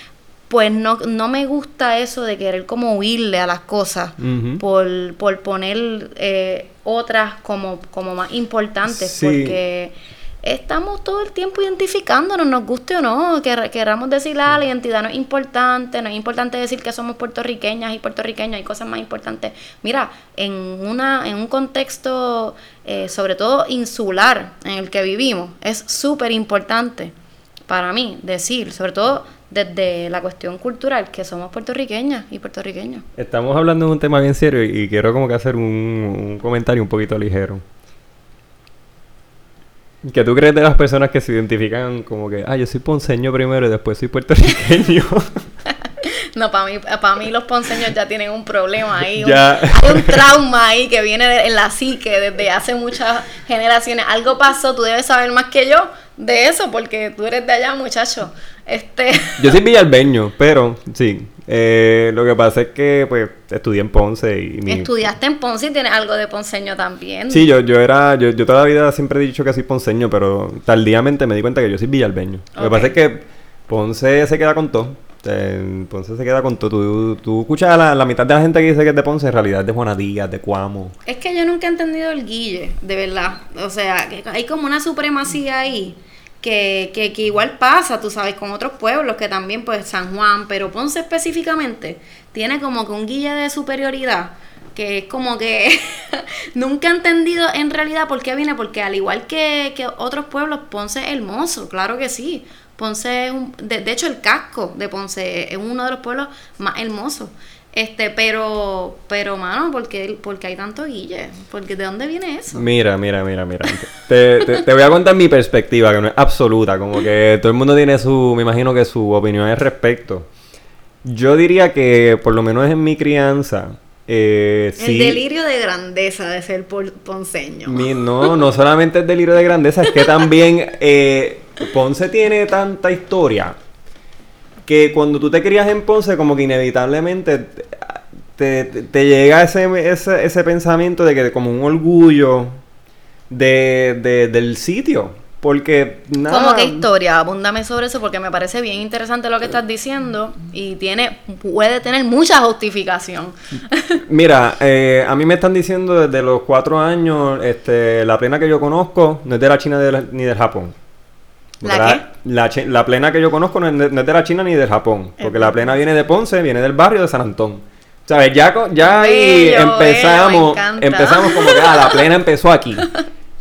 pues no, no me gusta eso de querer como huirle a las cosas por, por poner eh, otras como, como más importantes, porque estamos todo el tiempo identificándonos, nos guste o no, que queramos decir, ah, la identidad no es importante, no es importante decir que somos puertorriqueñas y puertorriqueños, hay cosas más importantes. Mira, en, una, en un contexto, eh, sobre todo insular, en el que vivimos, es súper importante para mí decir, sobre todo desde la cuestión cultural, que somos puertorriqueñas y puertorriqueños. Estamos hablando de un tema bien serio y, quiero como que hacer un, comentario un poquito ligero. ¿Qué tú crees de las personas que se identifican como que, ah, yo soy ponceño primero y después soy puertorriqueño? no, para mí, para mí los ponceños ya tienen un problema ahí. hay un trauma ahí que viene en la psique desde hace muchas generaciones. Algo pasó, tú debes saber más que yo de eso porque tú eres de allá, muchacho. Este... Yo soy villalbeño, pero sí. Eh, lo que pasa es que pues estudié en Ponce y Estudiaste en Ponce y tienes algo de ponceño también. Sí, yo, yo era, yo, yo toda la vida siempre he dicho que soy ponceño, pero tardíamente me di cuenta que yo soy villalbeño. Lo que pasa es que Ponce se queda con todo. Ponce se queda con todo. Tú, tú escuchas a la, mitad de la gente que dice que es de Ponce, en realidad es de Juanadías, de Cuamo. Es que yo nunca he entendido el guille, de verdad. O sea, hay como una supremacía ahí que, que, que, igual pasa, tú sabes, con otros pueblos que también, pues San Juan, pero Ponce específicamente, tiene como que un guille de superioridad que es como que nunca he entendido en realidad por qué viene, porque al igual que, que otros pueblos, Ponce es hermoso, claro que sí. Ponce es un, de, de, hecho el casco de Ponce es uno de los pueblos más hermosos. Este, pero, pero, mano, ¿por qué, porque hay tanto guille? Porque, ¿De dónde viene eso? Mira, mira, mira, mira. te, te, voy a contar mi perspectiva, que no es absoluta. Como que todo el mundo tiene su, me imagino que su opinión al respecto. Yo diría que, por lo menos en mi crianza, eh, el delirio de grandeza de ser ponceño. no, no solamente el delirio de grandeza, es que también eh, Ponce tiene tanta historia que cuando tú te crías en Ponce, como que inevitablemente te, te, llega ese, ese, ese, pensamiento de que como un orgullo de, de, del sitio. Porque nada. ¿Cómo qué historia? Abúndame sobre eso porque me parece bien interesante lo que estás diciendo y tiene puede tener mucha justificación. Mira, eh, a mí me están diciendo desde los cuatro años, este, la plena que yo conozco no es de la China ni del Japón. ¿La, qué? La, plena que yo conozco no es, de la China ni del Japón. Porque la plena viene de Ponce, viene del barrio de San Antón. ¿Sabes? Ya, ya ahí empezamos, empezamos como que ah, la plena empezó aquí.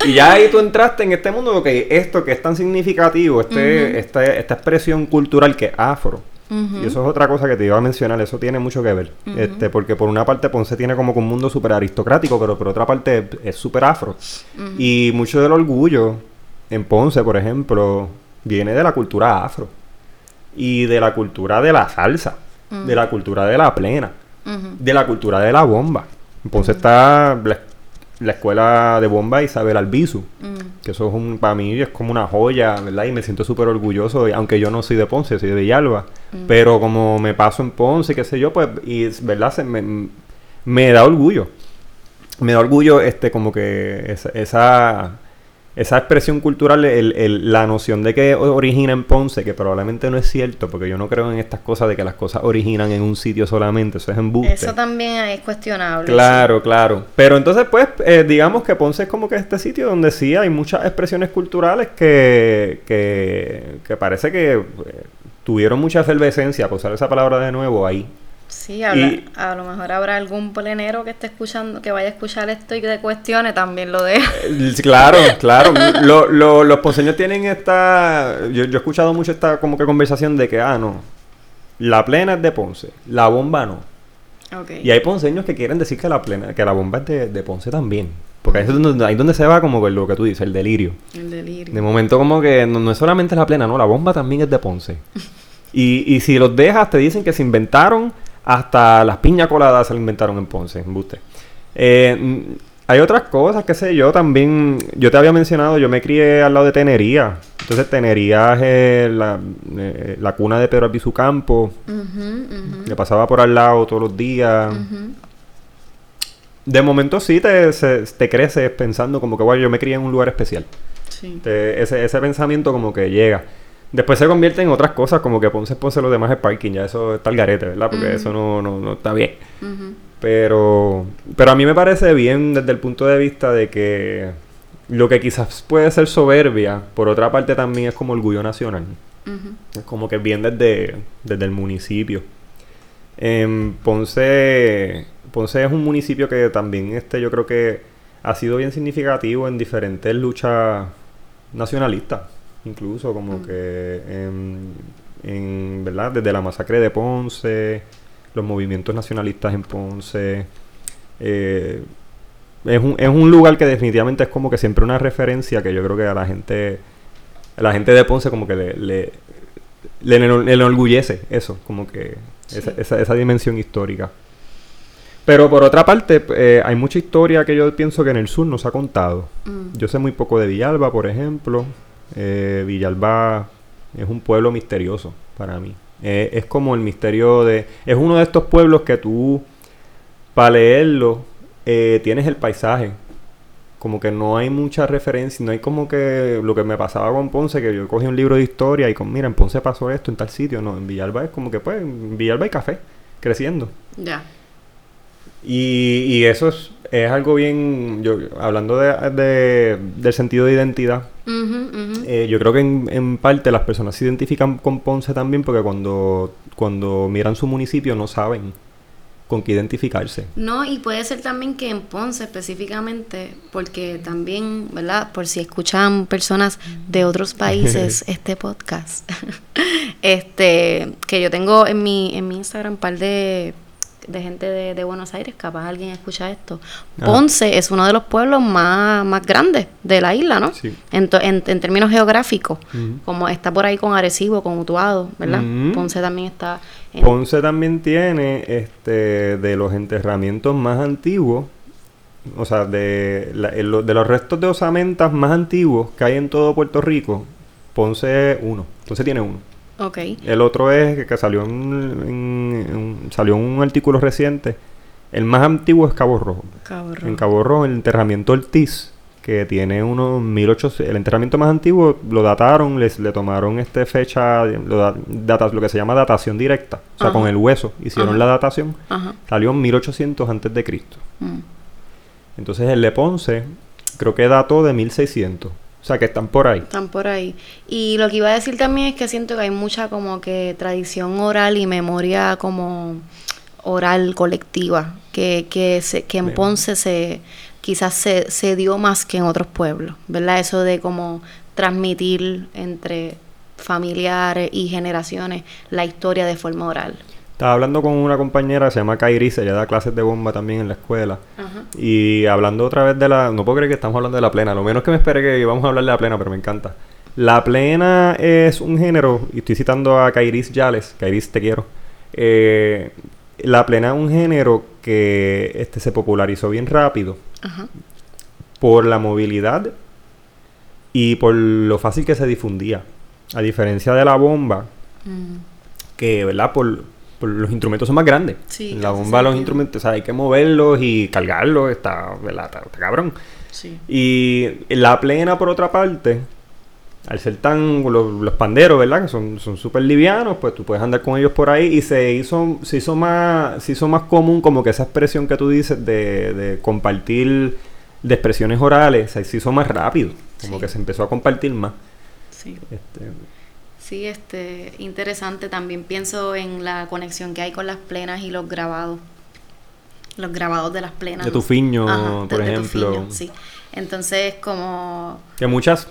Y ya ahí tú entraste en este mundo, que esto que es tan significativo, este, esta, esta expresión cultural que es afro, Y eso es otra cosa que te iba a mencionar, eso tiene mucho que ver. este Porque por una parte Ponce tiene como un mundo súper aristocrático, pero por otra parte es súper afro. Y mucho del orgullo en Ponce, por ejemplo, viene de la cultura afro. Y de la cultura de la salsa, de la cultura de la plena, de la cultura de la bomba. En Ponce está la escuela de bomba Isabel Albizu, que eso es un, para mí es como una joya, ¿verdad? Y me siento súper orgulloso, aunque yo no soy de Ponce, soy de Villalba, pero como me paso en Ponce, qué sé yo, pues, y ¿verdad? me, me da orgullo, me da orgullo este como que esa esa expresión cultural, el, la noción de que origina en Ponce, que probablemente no es cierto, porque yo no creo en estas cosas de que las cosas originan en un sitio solamente, eso es embuste. Eso también es cuestionable. Claro, claro. Pero entonces, pues, eh, digamos que Ponce es como que este sitio donde sí hay muchas expresiones culturales que, que, que parece que eh, tuvieron mucha efervescencia, por usar esa palabra de nuevo, ahí. Sí, a lo mejor habrá algún plenero que esté escuchando, que vaya a escuchar esto y que cuestione también lo de... Eh, claro, claro. los ponceños tienen esta... Yo, yo, he escuchado mucho esta como que conversación de que, ah, no, la plena es de Ponce, la bomba no. Y hay ponceños que quieren decir que la plena, que la bomba es de, Ponce también. Porque ahí es donde, ahí donde se va como lo que tú dices, el delirio. El delirio. De momento como que no, es solamente la plena, no, la bomba también es de Ponce. y, y si los dejas, te dicen que se inventaron hasta las piña coladas se lo inventaron en Ponce, en Buste. Eh, mm, hay otras cosas, qué sé yo, también, yo te había mencionado, yo me crié al lado de Tenería. Entonces Tenería es la, eh, la cuna de Pedro Albizu Campo. Le pasaba por al lado todos los días. De momento sí te, te creces pensando como que, bueno, yo me crié en un lugar especial. ese, ese pensamiento como que llega. Después se convierte en otras cosas, como que Ponce Ponce lo demás es parking, ya eso está el garete, ¿verdad? Porque eso no, no, no, está bien. Pero, pero a mí me parece bien desde el punto de vista de que lo que quizás puede ser soberbia, por otra parte también es como orgullo nacional. Es como que bien desde, desde el municipio. En Ponce, Ponce es un municipio que también este, yo creo que ha sido bien significativo en diferentes luchas nacionalistas incluso como mm. que en, verdad desde la masacre de Ponce los movimientos nacionalistas en Ponce eh, es, un, es un lugar que definitivamente es como que siempre una referencia que yo creo que a la gente a la gente de Ponce como que le, le, le, enorgullece eso como que esa, esa, dimensión histórica pero por otra parte, eh, hay mucha historia que yo pienso que en el sur nos ha contado. Mm. Yo sé muy poco de Villalba, por ejemplo. Eh, Villalba es un pueblo misterioso para mí. Eh, es como el misterio de... Es uno de estos pueblos que tú, para leerlo, eh, tienes el paisaje. Como que no hay mucha referencia, no hay como que lo que me pasaba con Ponce, que yo cogí un libro de historia y con, mira, en Ponce pasó esto en tal sitio. No, en Villalba es como que, pues, en Villalba hay café creciendo. Ya. Y, y, eso es, es algo bien, yo, hablando de, del sentido de identidad, eh, yo creo que en, parte las personas se identifican con Ponce también porque cuando, cuando miran su municipio no saben con qué identificarse. No, y puede ser también que en Ponce específicamente, porque también, ¿verdad? Por si escuchan personas de otros países este podcast, este, que yo tengo en mi, en mi Instagram un par de de gente de, Buenos Aires, capaz alguien escucha esto. Ah. Ponce es uno de los pueblos más, más grandes de la isla, ¿no? Sí. En, en, términos geográficos, como está por ahí con Arecibo, con Utuado, ¿verdad? Ponce también está... Ponce también tiene este de los enterramientos más antiguos, o sea, de, de los restos de osamentas más antiguos que hay en todo Puerto Rico, Ponce uno. Ponce tiene uno. El otro es que salió en, salió un artículo reciente. El más antiguo es Cabo Rojo. En Cabo Rojo, el enterramiento Ortiz, que tiene unos 1800. El enterramiento más antiguo lo dataron, les, le tomaron este fecha, lo, lo que se llama datación directa. O sea, con el hueso hicieron la datación. Salió en 1800 antes de Cristo. Mm. Entonces el de Ponce creo que dató de 1600. O sea, que están por ahí. Están por ahí. Y lo que iba a decir también es que siento que hay mucha como que tradición oral y memoria como oral colectiva, que, que, se, que en Ponce se quizás se, se dio más que en otros pueblos, ¿verdad? Eso de como transmitir entre familiares y generaciones la historia de forma oral. Estaba hablando con una compañera, se llama Kairis, ella da clases de bomba también en la escuela. Y hablando otra vez de la... No puedo creer que estamos hablando de la plena, lo menos que me esperé que íbamos a hablar de la plena, pero me encanta. La plena es un género, y estoy citando a Kairis Yales, Kairis te quiero. Eh, la plena es un género que este, se popularizó bien rápido por la movilidad y por lo fácil que se difundía. A diferencia de la bomba, mm. que, ¿verdad? Por, los instrumentos son más grandes. la bomba, los instrumentos, o sea, hay que moverlos y cargarlos, está. Está, cabrón. Y la plena, por otra parte, al ser tan los, panderos, ¿verdad? Que son súper livianos, pues tú puedes andar con ellos por ahí y se hizo, se hizo más, se hizo más común como que esa expresión que tú dices de, de compartir de expresiones orales, se hizo más rápido, como que se empezó a compartir más. Sí. Este, sí, este, interesante. También pienso en la conexión que hay con las plenas y los grabados. Los grabados de las plenas. De tu fiño, por ejemplo. sí. Entonces, como... Que muchas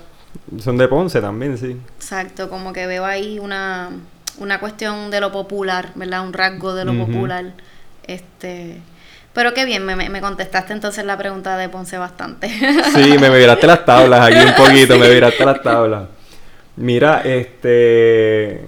son de Ponce también, sí. Exacto, como que veo ahí una, una cuestión de lo popular, ¿verdad? Un rasgo de lo popular. Este, pero qué bien, me, me, contestaste entonces la pregunta de Ponce bastante. Sí, me miraste las tablas aquí un poquito, me miraste las tablas. Mira, este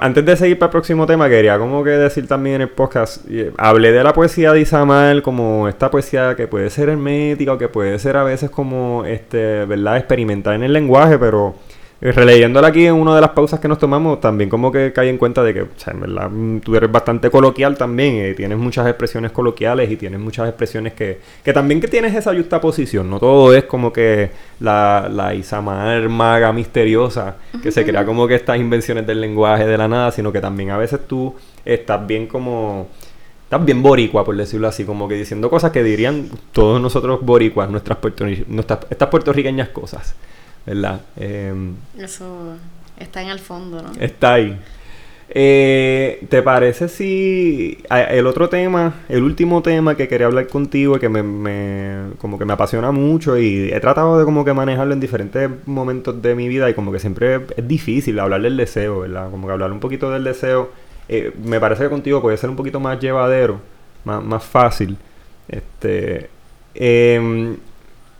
antes de seguir para el próximo tema, quería como que decir también en el podcast, hablé de la poesía de Isamar como esta poesía que puede ser hermética o que puede ser a veces como, este, ¿verdad? Experimentar en el lenguaje, pero eh, releyéndola aquí en una de las pausas que nos tomamos, también como que cae en cuenta de que, o sea, en verdad, mm, tú eres bastante coloquial también, y tienes muchas expresiones coloquiales y tienes muchas expresiones que, que también que tienes esa posición, no todo es como que la, la Isamar maga misteriosa, que se crea como que estas invenciones del lenguaje de la nada, sino que también a veces tú estás bien como estás bien boricua, por decirlo así, como que diciendo cosas que dirían todos nosotros boricuas, nuestras, nuestras estas puertorriqueñas cosas. ¿Verdad? Em, Eso está en el fondo, ¿no? Está ahí. Eh, ¿Te parece si el otro tema, el último tema que quería hablar contigo y que me, como que me apasiona mucho y he tratado de como que manejarlo en diferentes momentos de mi vida y como que siempre es difícil hablar del deseo, ¿verdad? Como que hablar un poquito del deseo, eh, me parece que contigo puede ser un poquito más llevadero, más, más fácil. Este, eh,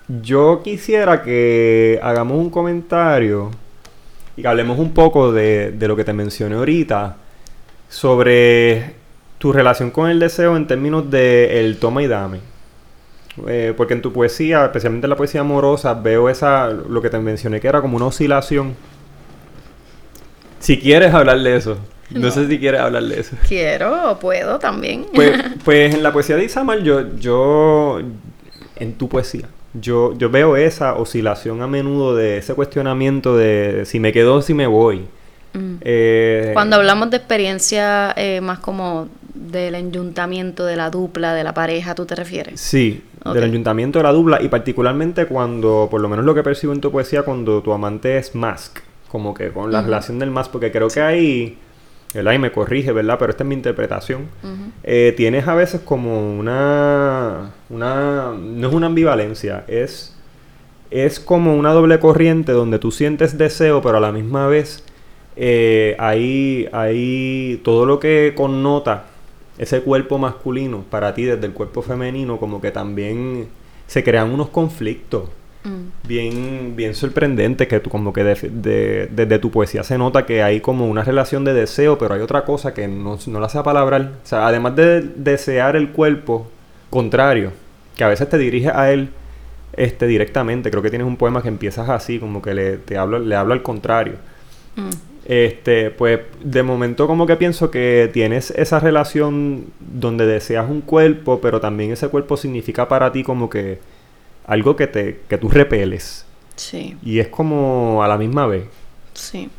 yo quisiera que hagamos un comentario y que hablemos un poco de, lo que te mencioné ahorita sobre tu relación con el deseo en términos de el toma y dame. Eh, porque en tu poesía, especialmente en la poesía amorosa, veo esa, lo que te mencioné que era como una oscilación. Si quieres hablar de eso. No, sé si quieres hablar de eso. Quiero o puedo también. Pues, pues en la poesía de Isamar, yo, yo, en tu poesía, yo, yo veo esa oscilación a menudo de ese cuestionamiento de si me quedo o si me voy. Mm. Eh, Cuando hablamos de experiencia eh, más como del enyuntamiento de la dupla, de la pareja, ¿tú te refieres? Sí, del enyuntamiento de la dupla y particularmente cuando, por lo menos lo que percibo en tu poesía, cuando tu amante es mask, como que con la relación del mask, porque creo que ahí ¿verdad? Y me corrige, ¿verdad? Pero esta es mi interpretación. Eh, tienes a veces como una, una... No es una ambivalencia, es, es como una doble corriente donde tú sientes deseo, pero a la misma vez eh, ahí, ahí todo lo que connota ese cuerpo masculino para ti desde el cuerpo femenino, como que también se crean unos conflictos. Mm. bien, bien sorprendente que tú como que desde de, tu poesía se nota que hay como una relación de deseo, pero hay otra cosa que no, no la sé palabrar. O sea, además de desear el cuerpo contrario, que a veces te dirige a él este, directamente. Creo que tienes un poema que empiezas así, como que le, te hablo, le hablo al contrario. Mm. Este, pues de momento como que pienso que tienes esa relación donde deseas un cuerpo, pero también ese cuerpo significa para ti como que algo que, te, que tú repeles. Sí. Y es como a la misma vez. Sí.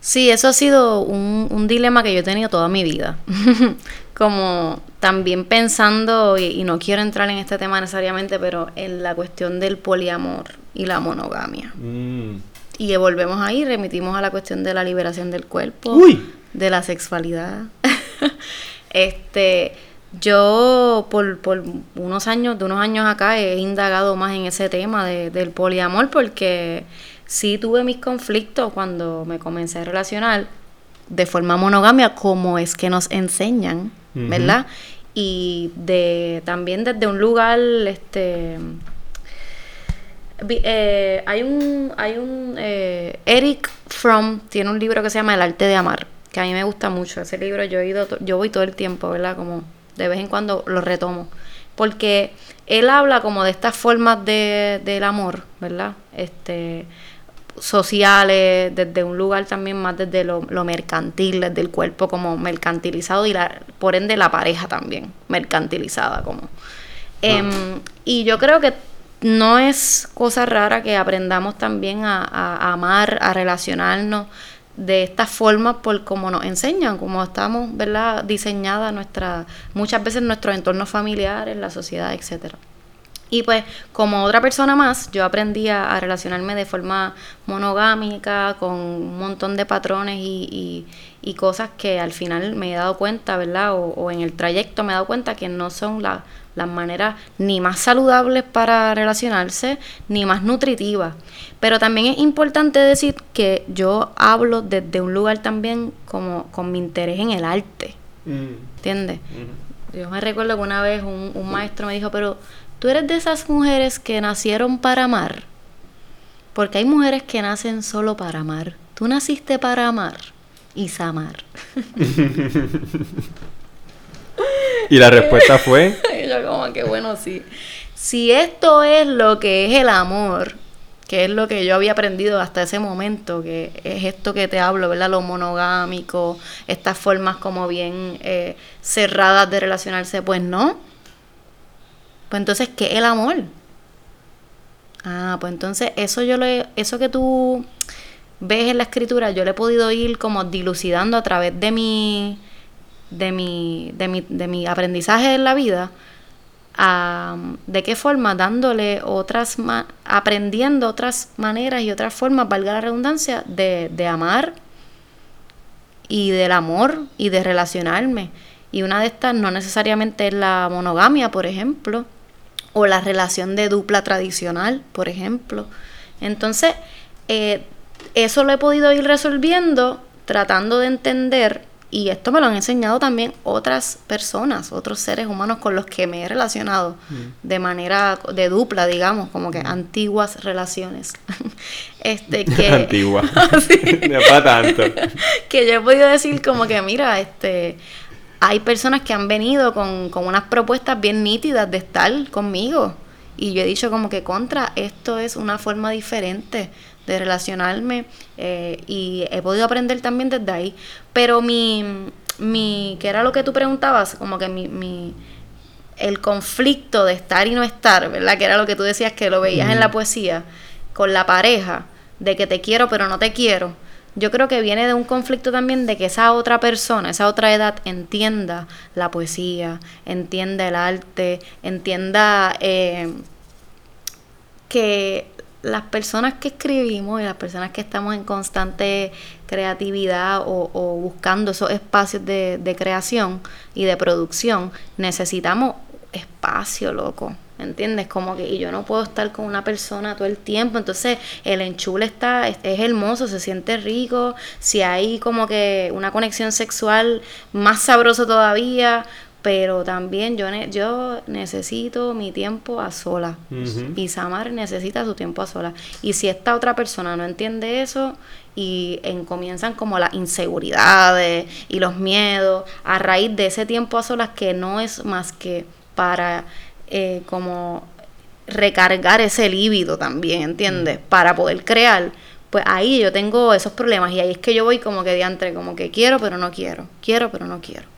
Sí, eso ha sido un, un dilema que yo he tenido toda mi vida. como también pensando, y, no quiero entrar en este tema necesariamente, pero en la cuestión del poliamor y la monogamia. Mm. Y volvemos ahí, remitimos a la cuestión de la liberación del cuerpo, de la sexualidad. este yo por, por, unos años, de unos años acá, he indagado más en ese tema de, del poliamor porque sí tuve mis conflictos cuando me comencé a relacionar de forma monogamia, como es que nos enseñan, ¿verdad? Y de también desde un lugar, este... Eh, hay un, hay un eh, Eric Fromm tiene un libro que se llama El arte de amar, que a mí me gusta mucho. Ese libro yo he ido, yo voy todo el tiempo, ¿verdad? Como de vez en cuando lo retomo. Porque él habla como de estas formas de, del amor, ¿verdad? Este, sociales, desde un lugar también más desde lo, mercantil, desde el cuerpo como mercantilizado y la, por ende la pareja también mercantilizada como. Em, y yo creo que no es cosa rara que aprendamos también a, a, amar, a relacionarnos de esta forma por como nos enseñan, como estamos, ¿verdad? Diseñada nuestra, muchas veces nuestros entornos familiares, la sociedad, etcétera. Y pues como otra persona más, yo aprendí a, relacionarme de forma monogámica, con un montón de patrones y, y, cosas que al final me he dado cuenta, ¿verdad? O, en el trayecto me he dado cuenta que no son las maneras ni más saludables para relacionarse, ni más nutritivas. Pero también es importante decir que yo hablo desde un lugar también como con mi interés en el arte. Mm. ¿Entiendes? Yo me recuerdo que una vez un, un maestro me dijo, pero Tú eres de esas mujeres que nacieron para amar. Porque hay mujeres que nacen solo para amar. Tú naciste para amar y samar. y la respuesta fue. yo como que bueno, sí. Si esto es lo que es el amor, que es lo que yo había aprendido hasta ese momento, que es esto que te hablo, ¿verdad? Lo monogámico, estas formas como bien eh, cerradas de relacionarse, pues no pues entonces, ¿qué es el amor? Ah, pues entonces eso yo lo eso que tú ves en la escritura, yo le he podido ir como dilucidando a través de mi de mi de mi, de mi aprendizaje en la vida. de qué forma dándole otras aprendiendo otras maneras y otras formas, valga la redundancia, de, de amar y del amor y de relacionarme. Y una de estas no necesariamente es la monogamia, por ejemplo, o la relación de dupla tradicional, por ejemplo. Entonces, eh, eso lo he podido ir resolviendo tratando de entender, y esto me lo han enseñado también otras personas, otros seres humanos con los que me he relacionado mm. de manera de dupla, digamos, como que mm. antiguas relaciones. este que antigua. no para tanto. que yo he podido decir como que mira, este hay personas que han venido con, unas propuestas bien nítidas de estar conmigo. Y yo he dicho como que contra, esto es una forma diferente de relacionarme eh, y he podido aprender también desde ahí. Pero mi, mi, que era lo que tú preguntabas, como que mi, mi, el conflicto de estar y no estar, ¿verdad? Que era lo que tú decías que lo veías en la poesía, con la pareja, de que te quiero pero no te quiero yo creo que viene de un conflicto también de que esa otra persona, esa otra edad entienda la poesía, entienda el arte, entienda eh, que las personas que escribimos y las personas que estamos en constante creatividad o, buscando esos espacios de, creación y de producción, necesitamos espacio, loco. ¿Entiendes? Como que y yo no puedo estar con una persona todo el tiempo. Entonces, el enchule está, es, hermoso, se siente rico. Si hay como que una conexión sexual más sabroso todavía. Pero también yo, yo necesito mi tiempo a sola. Y Samar necesita su tiempo a sola. Y si esta otra persona no entiende eso y en, comienzan como las inseguridades y los miedos a raíz de ese tiempo a solas que no es más que para eh, como recargar ese líbido también, ¿entiendes? Para poder crear, pues ahí yo tengo esos problemas y ahí es que yo voy como que diantre, como que quiero pero no quiero, quiero pero no quiero.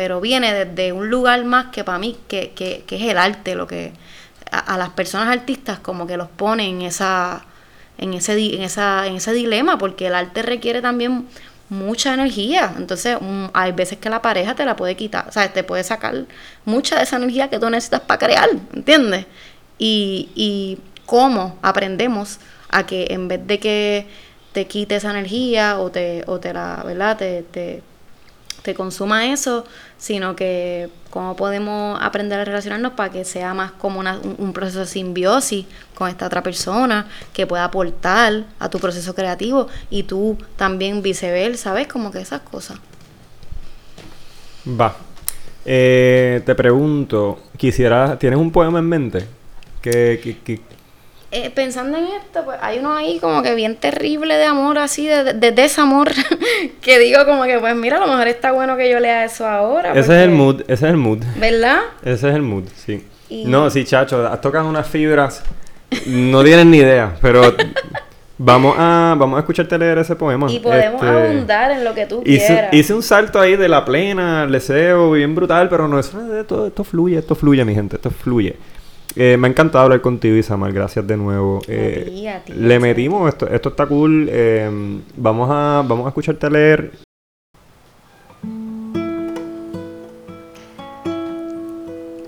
Pero viene desde un lugar más que para mí, que, que, que es el arte, lo que a, las personas artistas como que los pone en esa en ese en esa en ese dilema porque el arte requiere también mucha energía. Entonces, mm, hay veces que la pareja te la puede quitar, o sea, te puede sacar mucha de esa energía que tú necesitas para crear, ¿entiendes? Y, y cómo aprendemos a que en vez de que te quite esa energía o te, o te la, ¿verdad? Te, te, te consuma eso, sino que cómo podemos aprender a relacionarnos para que sea más como un, proceso de simbiosis con esta otra persona que pueda aportar a tu proceso creativo y tú también viceversa, ¿sabes? Como que esas cosas. Va. Eh, te pregunto, quisiera, ¿tienes un poema en mente? que, que, eh, pensando en esto, pues hay uno ahí como que bien terrible de amor, así, de, de, desamor, que digo como que, pues mira, a lo mejor está bueno que yo lea eso ahora. Ese es el mood, ese es el mood. ¿Verdad? Ese es el mood, sí. No, sí, chacho, tocas unas fibras, no tienes ni idea, pero vamos a, vamos a escucharte leer ese poema. Y podemos este, abundar en lo que tú quieras. Hice un salto ahí de la plena al deseo, bien brutal, pero no es, esto, esto fluye, esto fluye, mi gente, esto fluye. Eh, me ha encantado hablar contigo, Isamar. Gracias de nuevo. Eh, le metimos, esto, esto está cool. Eh, vamos, a, vamos a escucharte leer.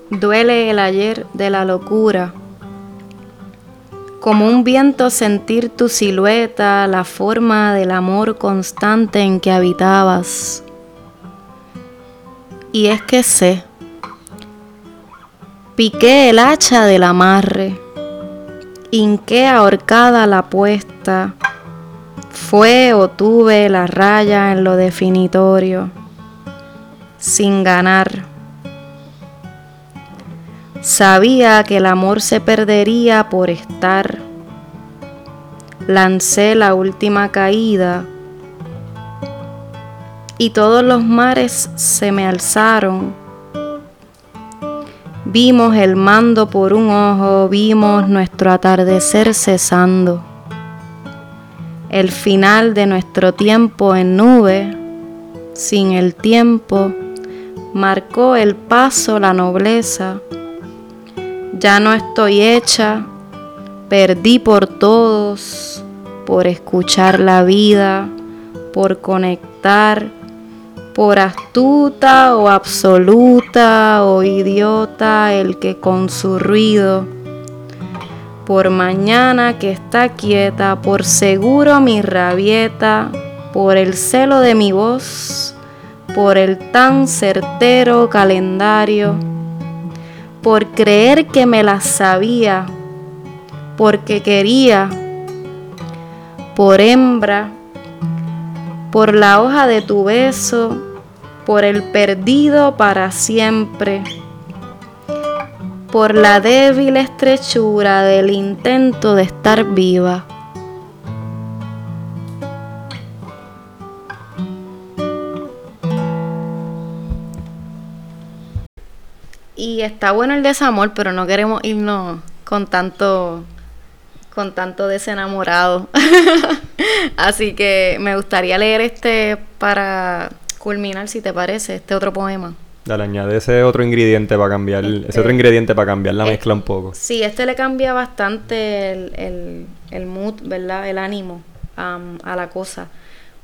Duele el ayer de la locura. Como un viento sentir tu silueta, la forma del amor constante en que habitabas. Y es que sé Piqué el hacha del amarre, hinqué ahorcada la puesta, fue o tuve la raya en lo definitorio, sin ganar. Sabía que el amor se perdería por estar. Lancé la última caída. Y todos los mares se me alzaron Vimos el mando por un ojo, vimos nuestro atardecer cesando. El final de nuestro tiempo en nube, sin el tiempo, marcó el paso la nobleza. Ya no estoy hecha, perdí por todos, por escuchar la vida, por conectar por astuta o absoluta o idiota el que con su ruido, por mañana que está quieta, por seguro mi rabieta, por el celo de mi voz, por el tan certero calendario, por creer que me las sabía, porque quería, por hembra, por la hoja de tu beso, por el perdido para siempre, por la débil estrechura del intento de estar viva. Y está bueno el desamor, pero no queremos irnos con tanto con tanto desenamorado. Así que me gustaría leer este para culminar, si te parece, este otro poema. Dale, añade ese otro ingrediente para cambiar, ese otro este, ingrediente para cambiar la eh, mezcla un poco. Sí, este le cambia bastante el, el, mood, ¿verdad? El ánimo a la cosa.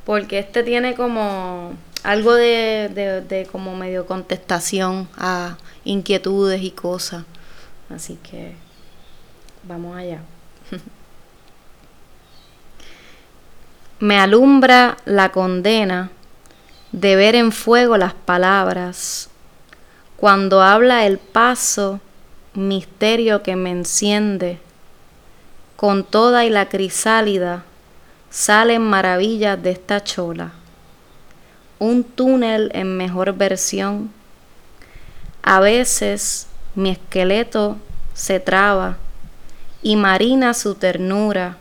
Porque este tiene como algo de, de, de como medio contestación a inquietudes y cosas. Así que vamos allá. Me alumbra la condena de ver en fuego las palabras. Cuando habla el paso, misterio que me enciende. Con toda y la crisálida salen maravillas de esta chola. Un túnel en mejor versión. A veces mi esqueleto se traba y marina su ternura,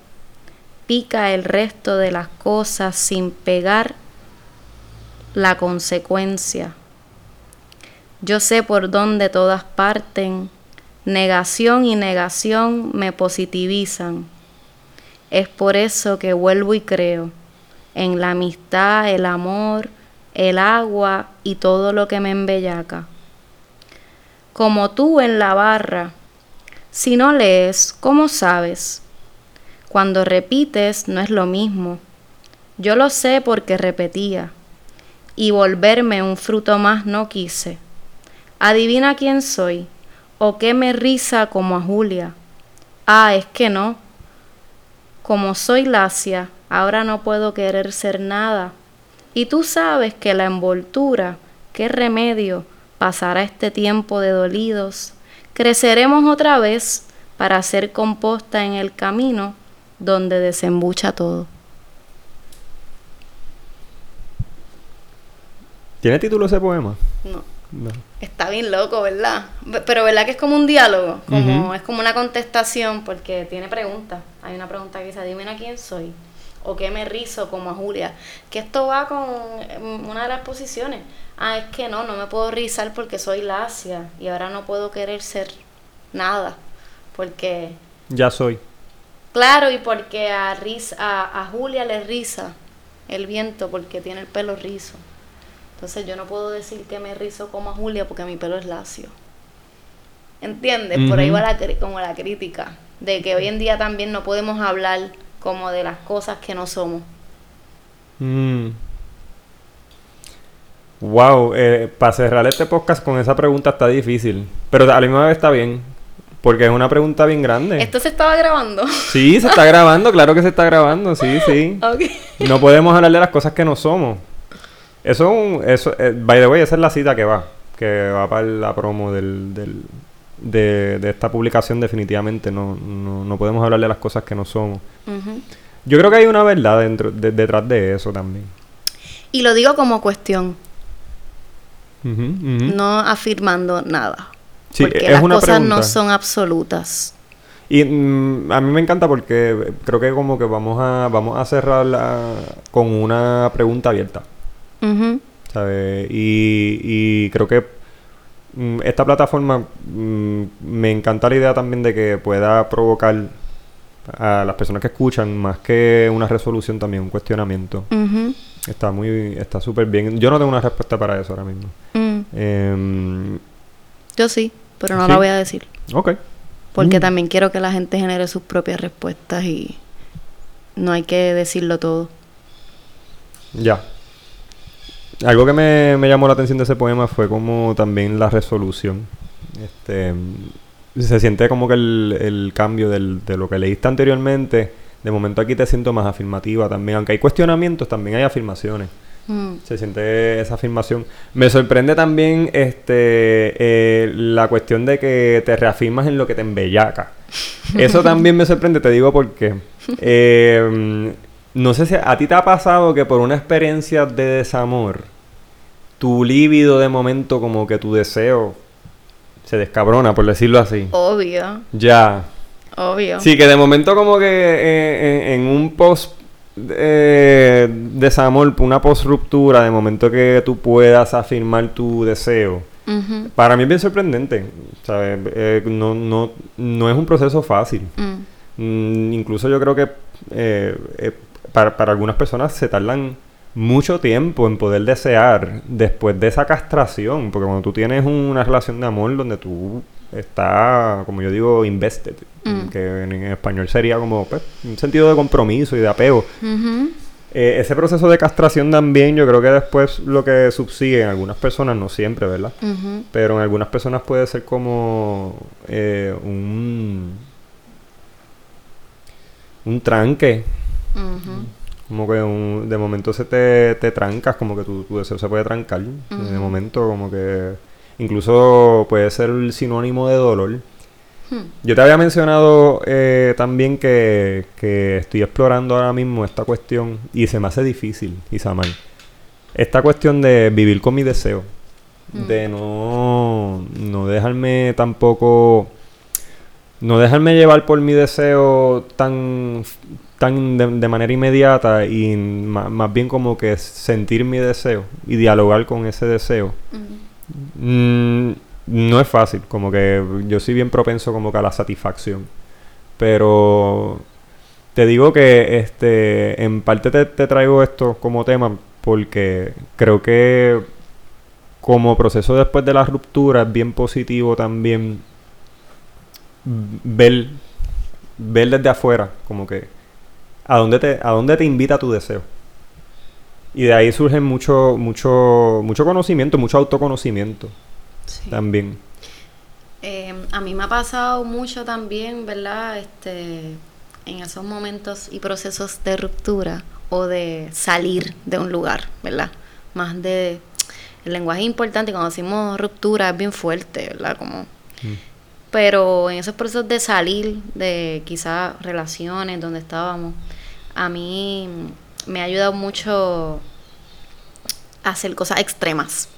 pica el resto de las cosas sin pegar la consecuencia. Yo sé por dónde todas parten, negación y negación me positivizan. Es por eso que vuelvo y creo en la amistad, el amor, el agua y todo lo que me embellaca. Como tú en la barra, si no lees, ¿cómo sabes? Cuando repites no es lo mismo. Yo lo sé porque repetía, y volverme un fruto más no quise. Adivina quién soy, o qué me risa como a Julia. Ah, es que no. Como soy lacia, ahora no puedo querer ser nada, Y tú sabes que la envoltura, qué remedio pasará este tiempo de dolidos. Creceremos otra vez para hacer composta en el camino donde desembucha todo. ¿Tiene título ese poema? No. Está bien loco, ¿verdad? Pero ¿verdad que es como un diálogo? Como, Es como una contestación porque tiene preguntas. Hay una pregunta que dice, dime a quién soy. O qué me rizo como a Julia. Que esto va con mm, una de las posiciones. Ah, es que no, no me puedo rizar porque soy lacia. Y ahora no puedo querer ser nada. Porque... Ya soy. Claro, y porque a, a, a Julia le riza el viento porque tiene el pelo rizo. Entonces yo no puedo decir que me rizo como a Julia porque mi pelo es lacio. ¿Entiendes? Por ahí va la, como la crítica. De que hoy en día también no podemos hablar como de las cosas que no somos. Wow, mm. eh, para cerrar este podcast con esa pregunta está difícil. Pero a la misma vez está bien. Porque es una pregunta bien grande. ¿Esto se estaba grabando? Sí, se está grabando, claro que se está grabando, sí, sí. No podemos hablar de las cosas que no somos. Eso, eso eh, by the way, esa es la cita que va, que va para la promo del, del de, esta publicación definitivamente. No, no, podemos hablar de las cosas que no somos. Yo creo que hay una verdad dentro, detrás de eso también. Y lo digo como cuestión. No afirmando nada. Porque las cosas no son absolutas. Y mm, a mí me encanta porque creo que como que vamos a, vamos a cerrarla con una pregunta abierta. Y, creo que mm, esta plataforma mm, me encanta la idea también de que pueda provocar a las personas que escuchan más que una resolución también un cuestionamiento. Está muy está súper bien. Yo no tengo una respuesta para eso ahora mismo. Mm. Yo sí pero no la voy a decir. Ok. Porque también quiero que la gente genere sus propias respuestas y no hay que decirlo todo. Ya. Algo que me, llamó la atención de ese poema fue como también la resolución. Este, se siente como que el, cambio de lo que leíste anteriormente, de momento aquí te siento más afirmativa también. Aunque hay cuestionamientos, también hay afirmaciones. Mm. Se siente esa afirmación. Me sorprende también este eh, la cuestión de que te reafirmas en lo que te embellaca. Eso también me sorprende, te digo por qué. Eh, no sé si a ti te ha pasado que por una experiencia de desamor, tu líbido de momento, como que tu deseo se descabrona, por decirlo así. Obvio. Ya. Obvio. Sí, que de momento como que eh, en, un post eh, desamor, una post ruptura, de momento que tú puedas afirmar tu deseo. Para mí es bien sorprendente. ¿sabes? Eh, no, no, no es un proceso fácil. Mm. Mm, incluso yo creo que eh, para, para algunas personas se tardan mucho tiempo en poder desear después de esa castración, porque cuando tú tienes una relación de amor donde tú estás, como yo digo, invested, mm. que en, español sería como pues, un sentido de compromiso y de apego. Eh, ese proceso de castración también yo creo que después lo que subsigue en algunas personas, no siempre, ¿verdad? Pero en algunas personas puede ser como eh, un, un tranque como que de momento se te, te trancas, como que tu, deseo se puede trancar. De momento, como que incluso puede ser el sinónimo de dolor. Hmm. Yo te había mencionado eh, también que, que, estoy explorando ahora mismo esta cuestión y se me hace difícil, Isamar. Esta cuestión de vivir con mi deseo. Hmm. De no, no dejarme tampoco no dejarme llevar por mi deseo tan tan de, manera inmediata y más, bien como que sentir mi deseo y dialogar con ese deseo. Mm, no es fácil, como que yo soy bien propenso como que a la satisfacción. Pero te digo que este en parte te, te traigo esto como tema porque creo que como proceso después de la ruptura es bien positivo también ver, ver desde afuera, como que a dónde te, a dónde te invita tu deseo. Y de ahí surge mucho, mucho, mucho conocimiento, mucho autoconocimiento también. Eh, a mí me ha pasado mucho también, ¿verdad? Este, en esos momentos y procesos de ruptura o de salir de un lugar, ¿verdad? Más de... El lenguaje es importante, cuando decimos ruptura es bien fuerte, ¿verdad? Como... Mm. Pero en esos procesos de salir de quizás relaciones donde estábamos, a mí me ha ayudado mucho a hacer cosas extremas.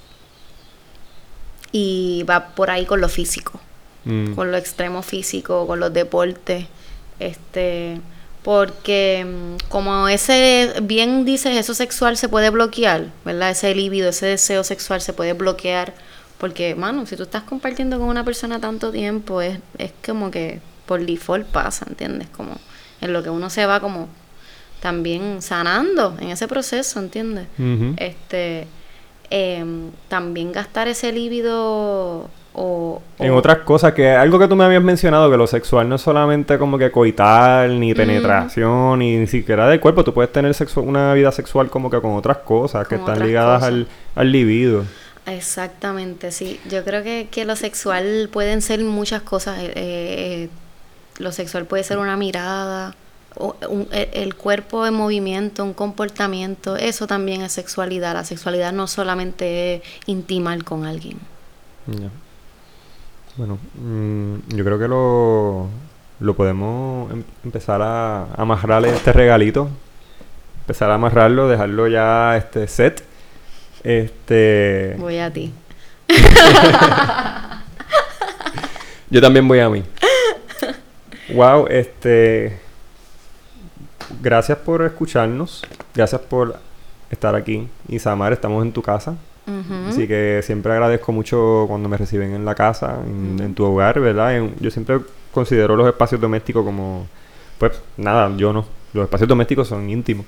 Y va por ahí con lo físico, mm. con lo extremo físico, con los deportes. Este, porque mm, como ese, bien dices, eso sexual se puede bloquear, ¿verdad? Ese líbido, ese deseo sexual se puede bloquear porque, mano, si tú estás compartiendo con una persona tanto tiempo, es, es como que por default pasa, ¿entiendes? Como en lo que uno se va como también sanando en ese proceso, ¿entiendes? Este, em, también gastar ese líbido o, En otras cosas, que algo que tú me habías mencionado, que lo sexual no es solamente como que coitar, ni penetración, ni, siquiera del cuerpo, tú puedes tener sexo una vida sexual como que con otras cosas que están ligadas al, al libido. Exactamente, sí. Yo creo que, que lo sexual pueden ser muchas cosas. Eh, eh, lo sexual puede ser una mirada, e, el cuerpo en movimiento, un comportamiento. Eso también es sexualidad. La sexualidad no solamente es intimar con alguien. Bueno, mm, yo creo que lo, lo podemos em, empezar a amarrarle este regalito. Empezar a amarrarlo, dejarlo ya este set este. Voy a ti. Yo también voy a mí. Wow, este. Gracias por escucharnos. Gracias por estar aquí. Isamar, estamos en tu casa. Así que siempre agradezco mucho cuando me reciben en la casa, en, tu hogar, ¿verdad? yo siempre considero los espacios domésticos como, pues nada, yo no, los espacios domésticos son íntimos.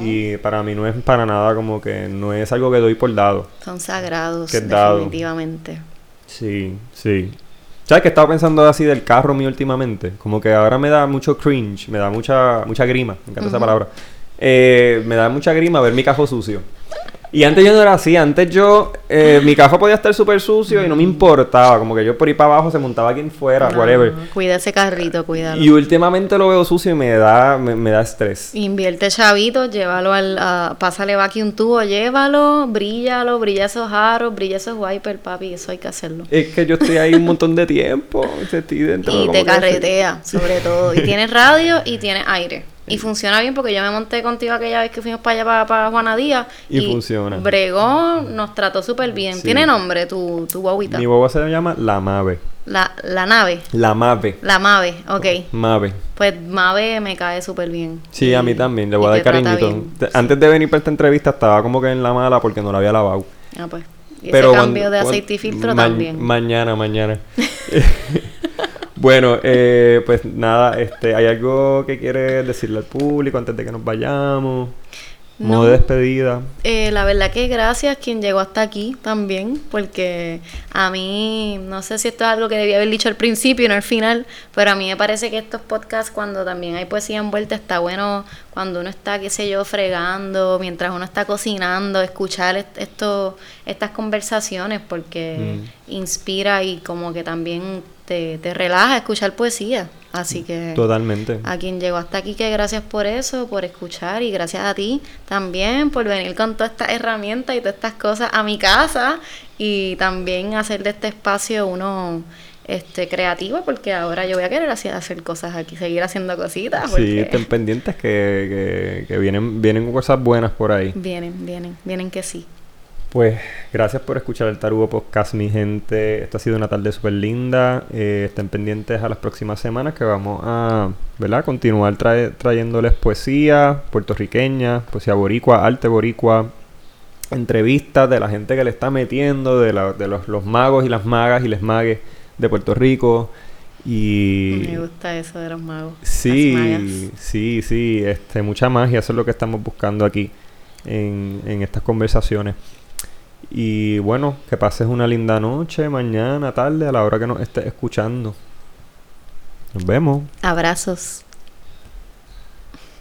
Y para mí no es para nada como que no es algo que doy por dado. Son sagrados, definitivamente. Sí, sí. ¿Sabes que estaba pensando así del carro mío últimamente? Como que ahora me da mucho cringe, me da mucha mucha grima, me encanta esa palabra. Eh, me da mucha grima ver mi cajo sucio. Y antes yo no era así, antes yo, eh, mi cajo podía estar súper sucio y no me importaba, como que yo por ahí para abajo se montaba quien fuera, whatever. Cuida ese carrito, cuídalo. Y últimamente lo veo sucio y me da, me, da estrés. Invierte chavito, llévalo al, pásale va aquí un tubo, llévalo, bríllalo, brilla esos aros, brilla esos wipers, papi, eso hay que hacerlo. Es que yo estoy ahí un montón de tiempo, estoy dentro, y te carretea, sobre todo, y tienes radio y tienes aire. Y funciona bien porque yo me monté contigo aquella vez que fuimos para allá, para, Juana Díaz. Y, funciona. Bregón nos trató súper bien. ¿Tiene nombre tu, tu guaguita? Mi guagua se llama La Mave. La, la nave. La Mave. La Mave, ok. Mave. Pues Mave me cae súper bien. Sí, a mí también. Le voy a dar cariñito. Antes de venir para esta entrevista estaba como que en la mala porque no la había lavado. Ah, pues. Y Pero ese cambio de aceite y filtro también. Mañana, mañana. Bueno, eh, pues nada, este, ¿hay algo que quieres decirle al público antes de que nos vayamos? Modo de despedida. Eh, la verdad que gracias quien llegó hasta aquí también, porque a mí, no sé si esto es algo que debía haber dicho al principio y no al final, pero a mí me parece que estos podcasts, cuando también hay poesía envuelta, está bueno cuando uno está, qué sé yo, fregando, mientras uno está cocinando, escuchar esto, estas conversaciones, porque mm. inspira y como que también te, te relaja escuchar poesía. Así que totalmente. A quien llegó hasta aquí que gracias por eso, por escuchar y gracias a ti también por venir con todas estas herramientas y todas estas cosas a mi casa y también hacer de este espacio uno este creativo porque ahora yo voy a querer hacer, hacer cosas aquí, seguir haciendo cositas. Sí, estén pendientes que, que, que vienen, vienen cosas buenas por ahí. Vienen, vienen, vienen que sí. Pues gracias por escuchar el Tarugo Podcast, mi gente. Esto ha sido una tarde súper linda. Eh, estén pendientes a las próximas semanas que vamos a ¿verdad? continuar trayéndoles poesía puertorriqueña, poesía boricua, arte boricua, entrevistas de la gente que le está metiendo, de, de los, magos y las magas y les magues de Puerto Rico. Y me gusta eso de los magos. Sí, sí, sí, este, mucha magia, eso es lo que estamos buscando aquí en, en estas conversaciones. Y bueno, que pases una linda noche, mañana, tarde, a la hora que nos estés escuchando. Nos vemos. Abrazos.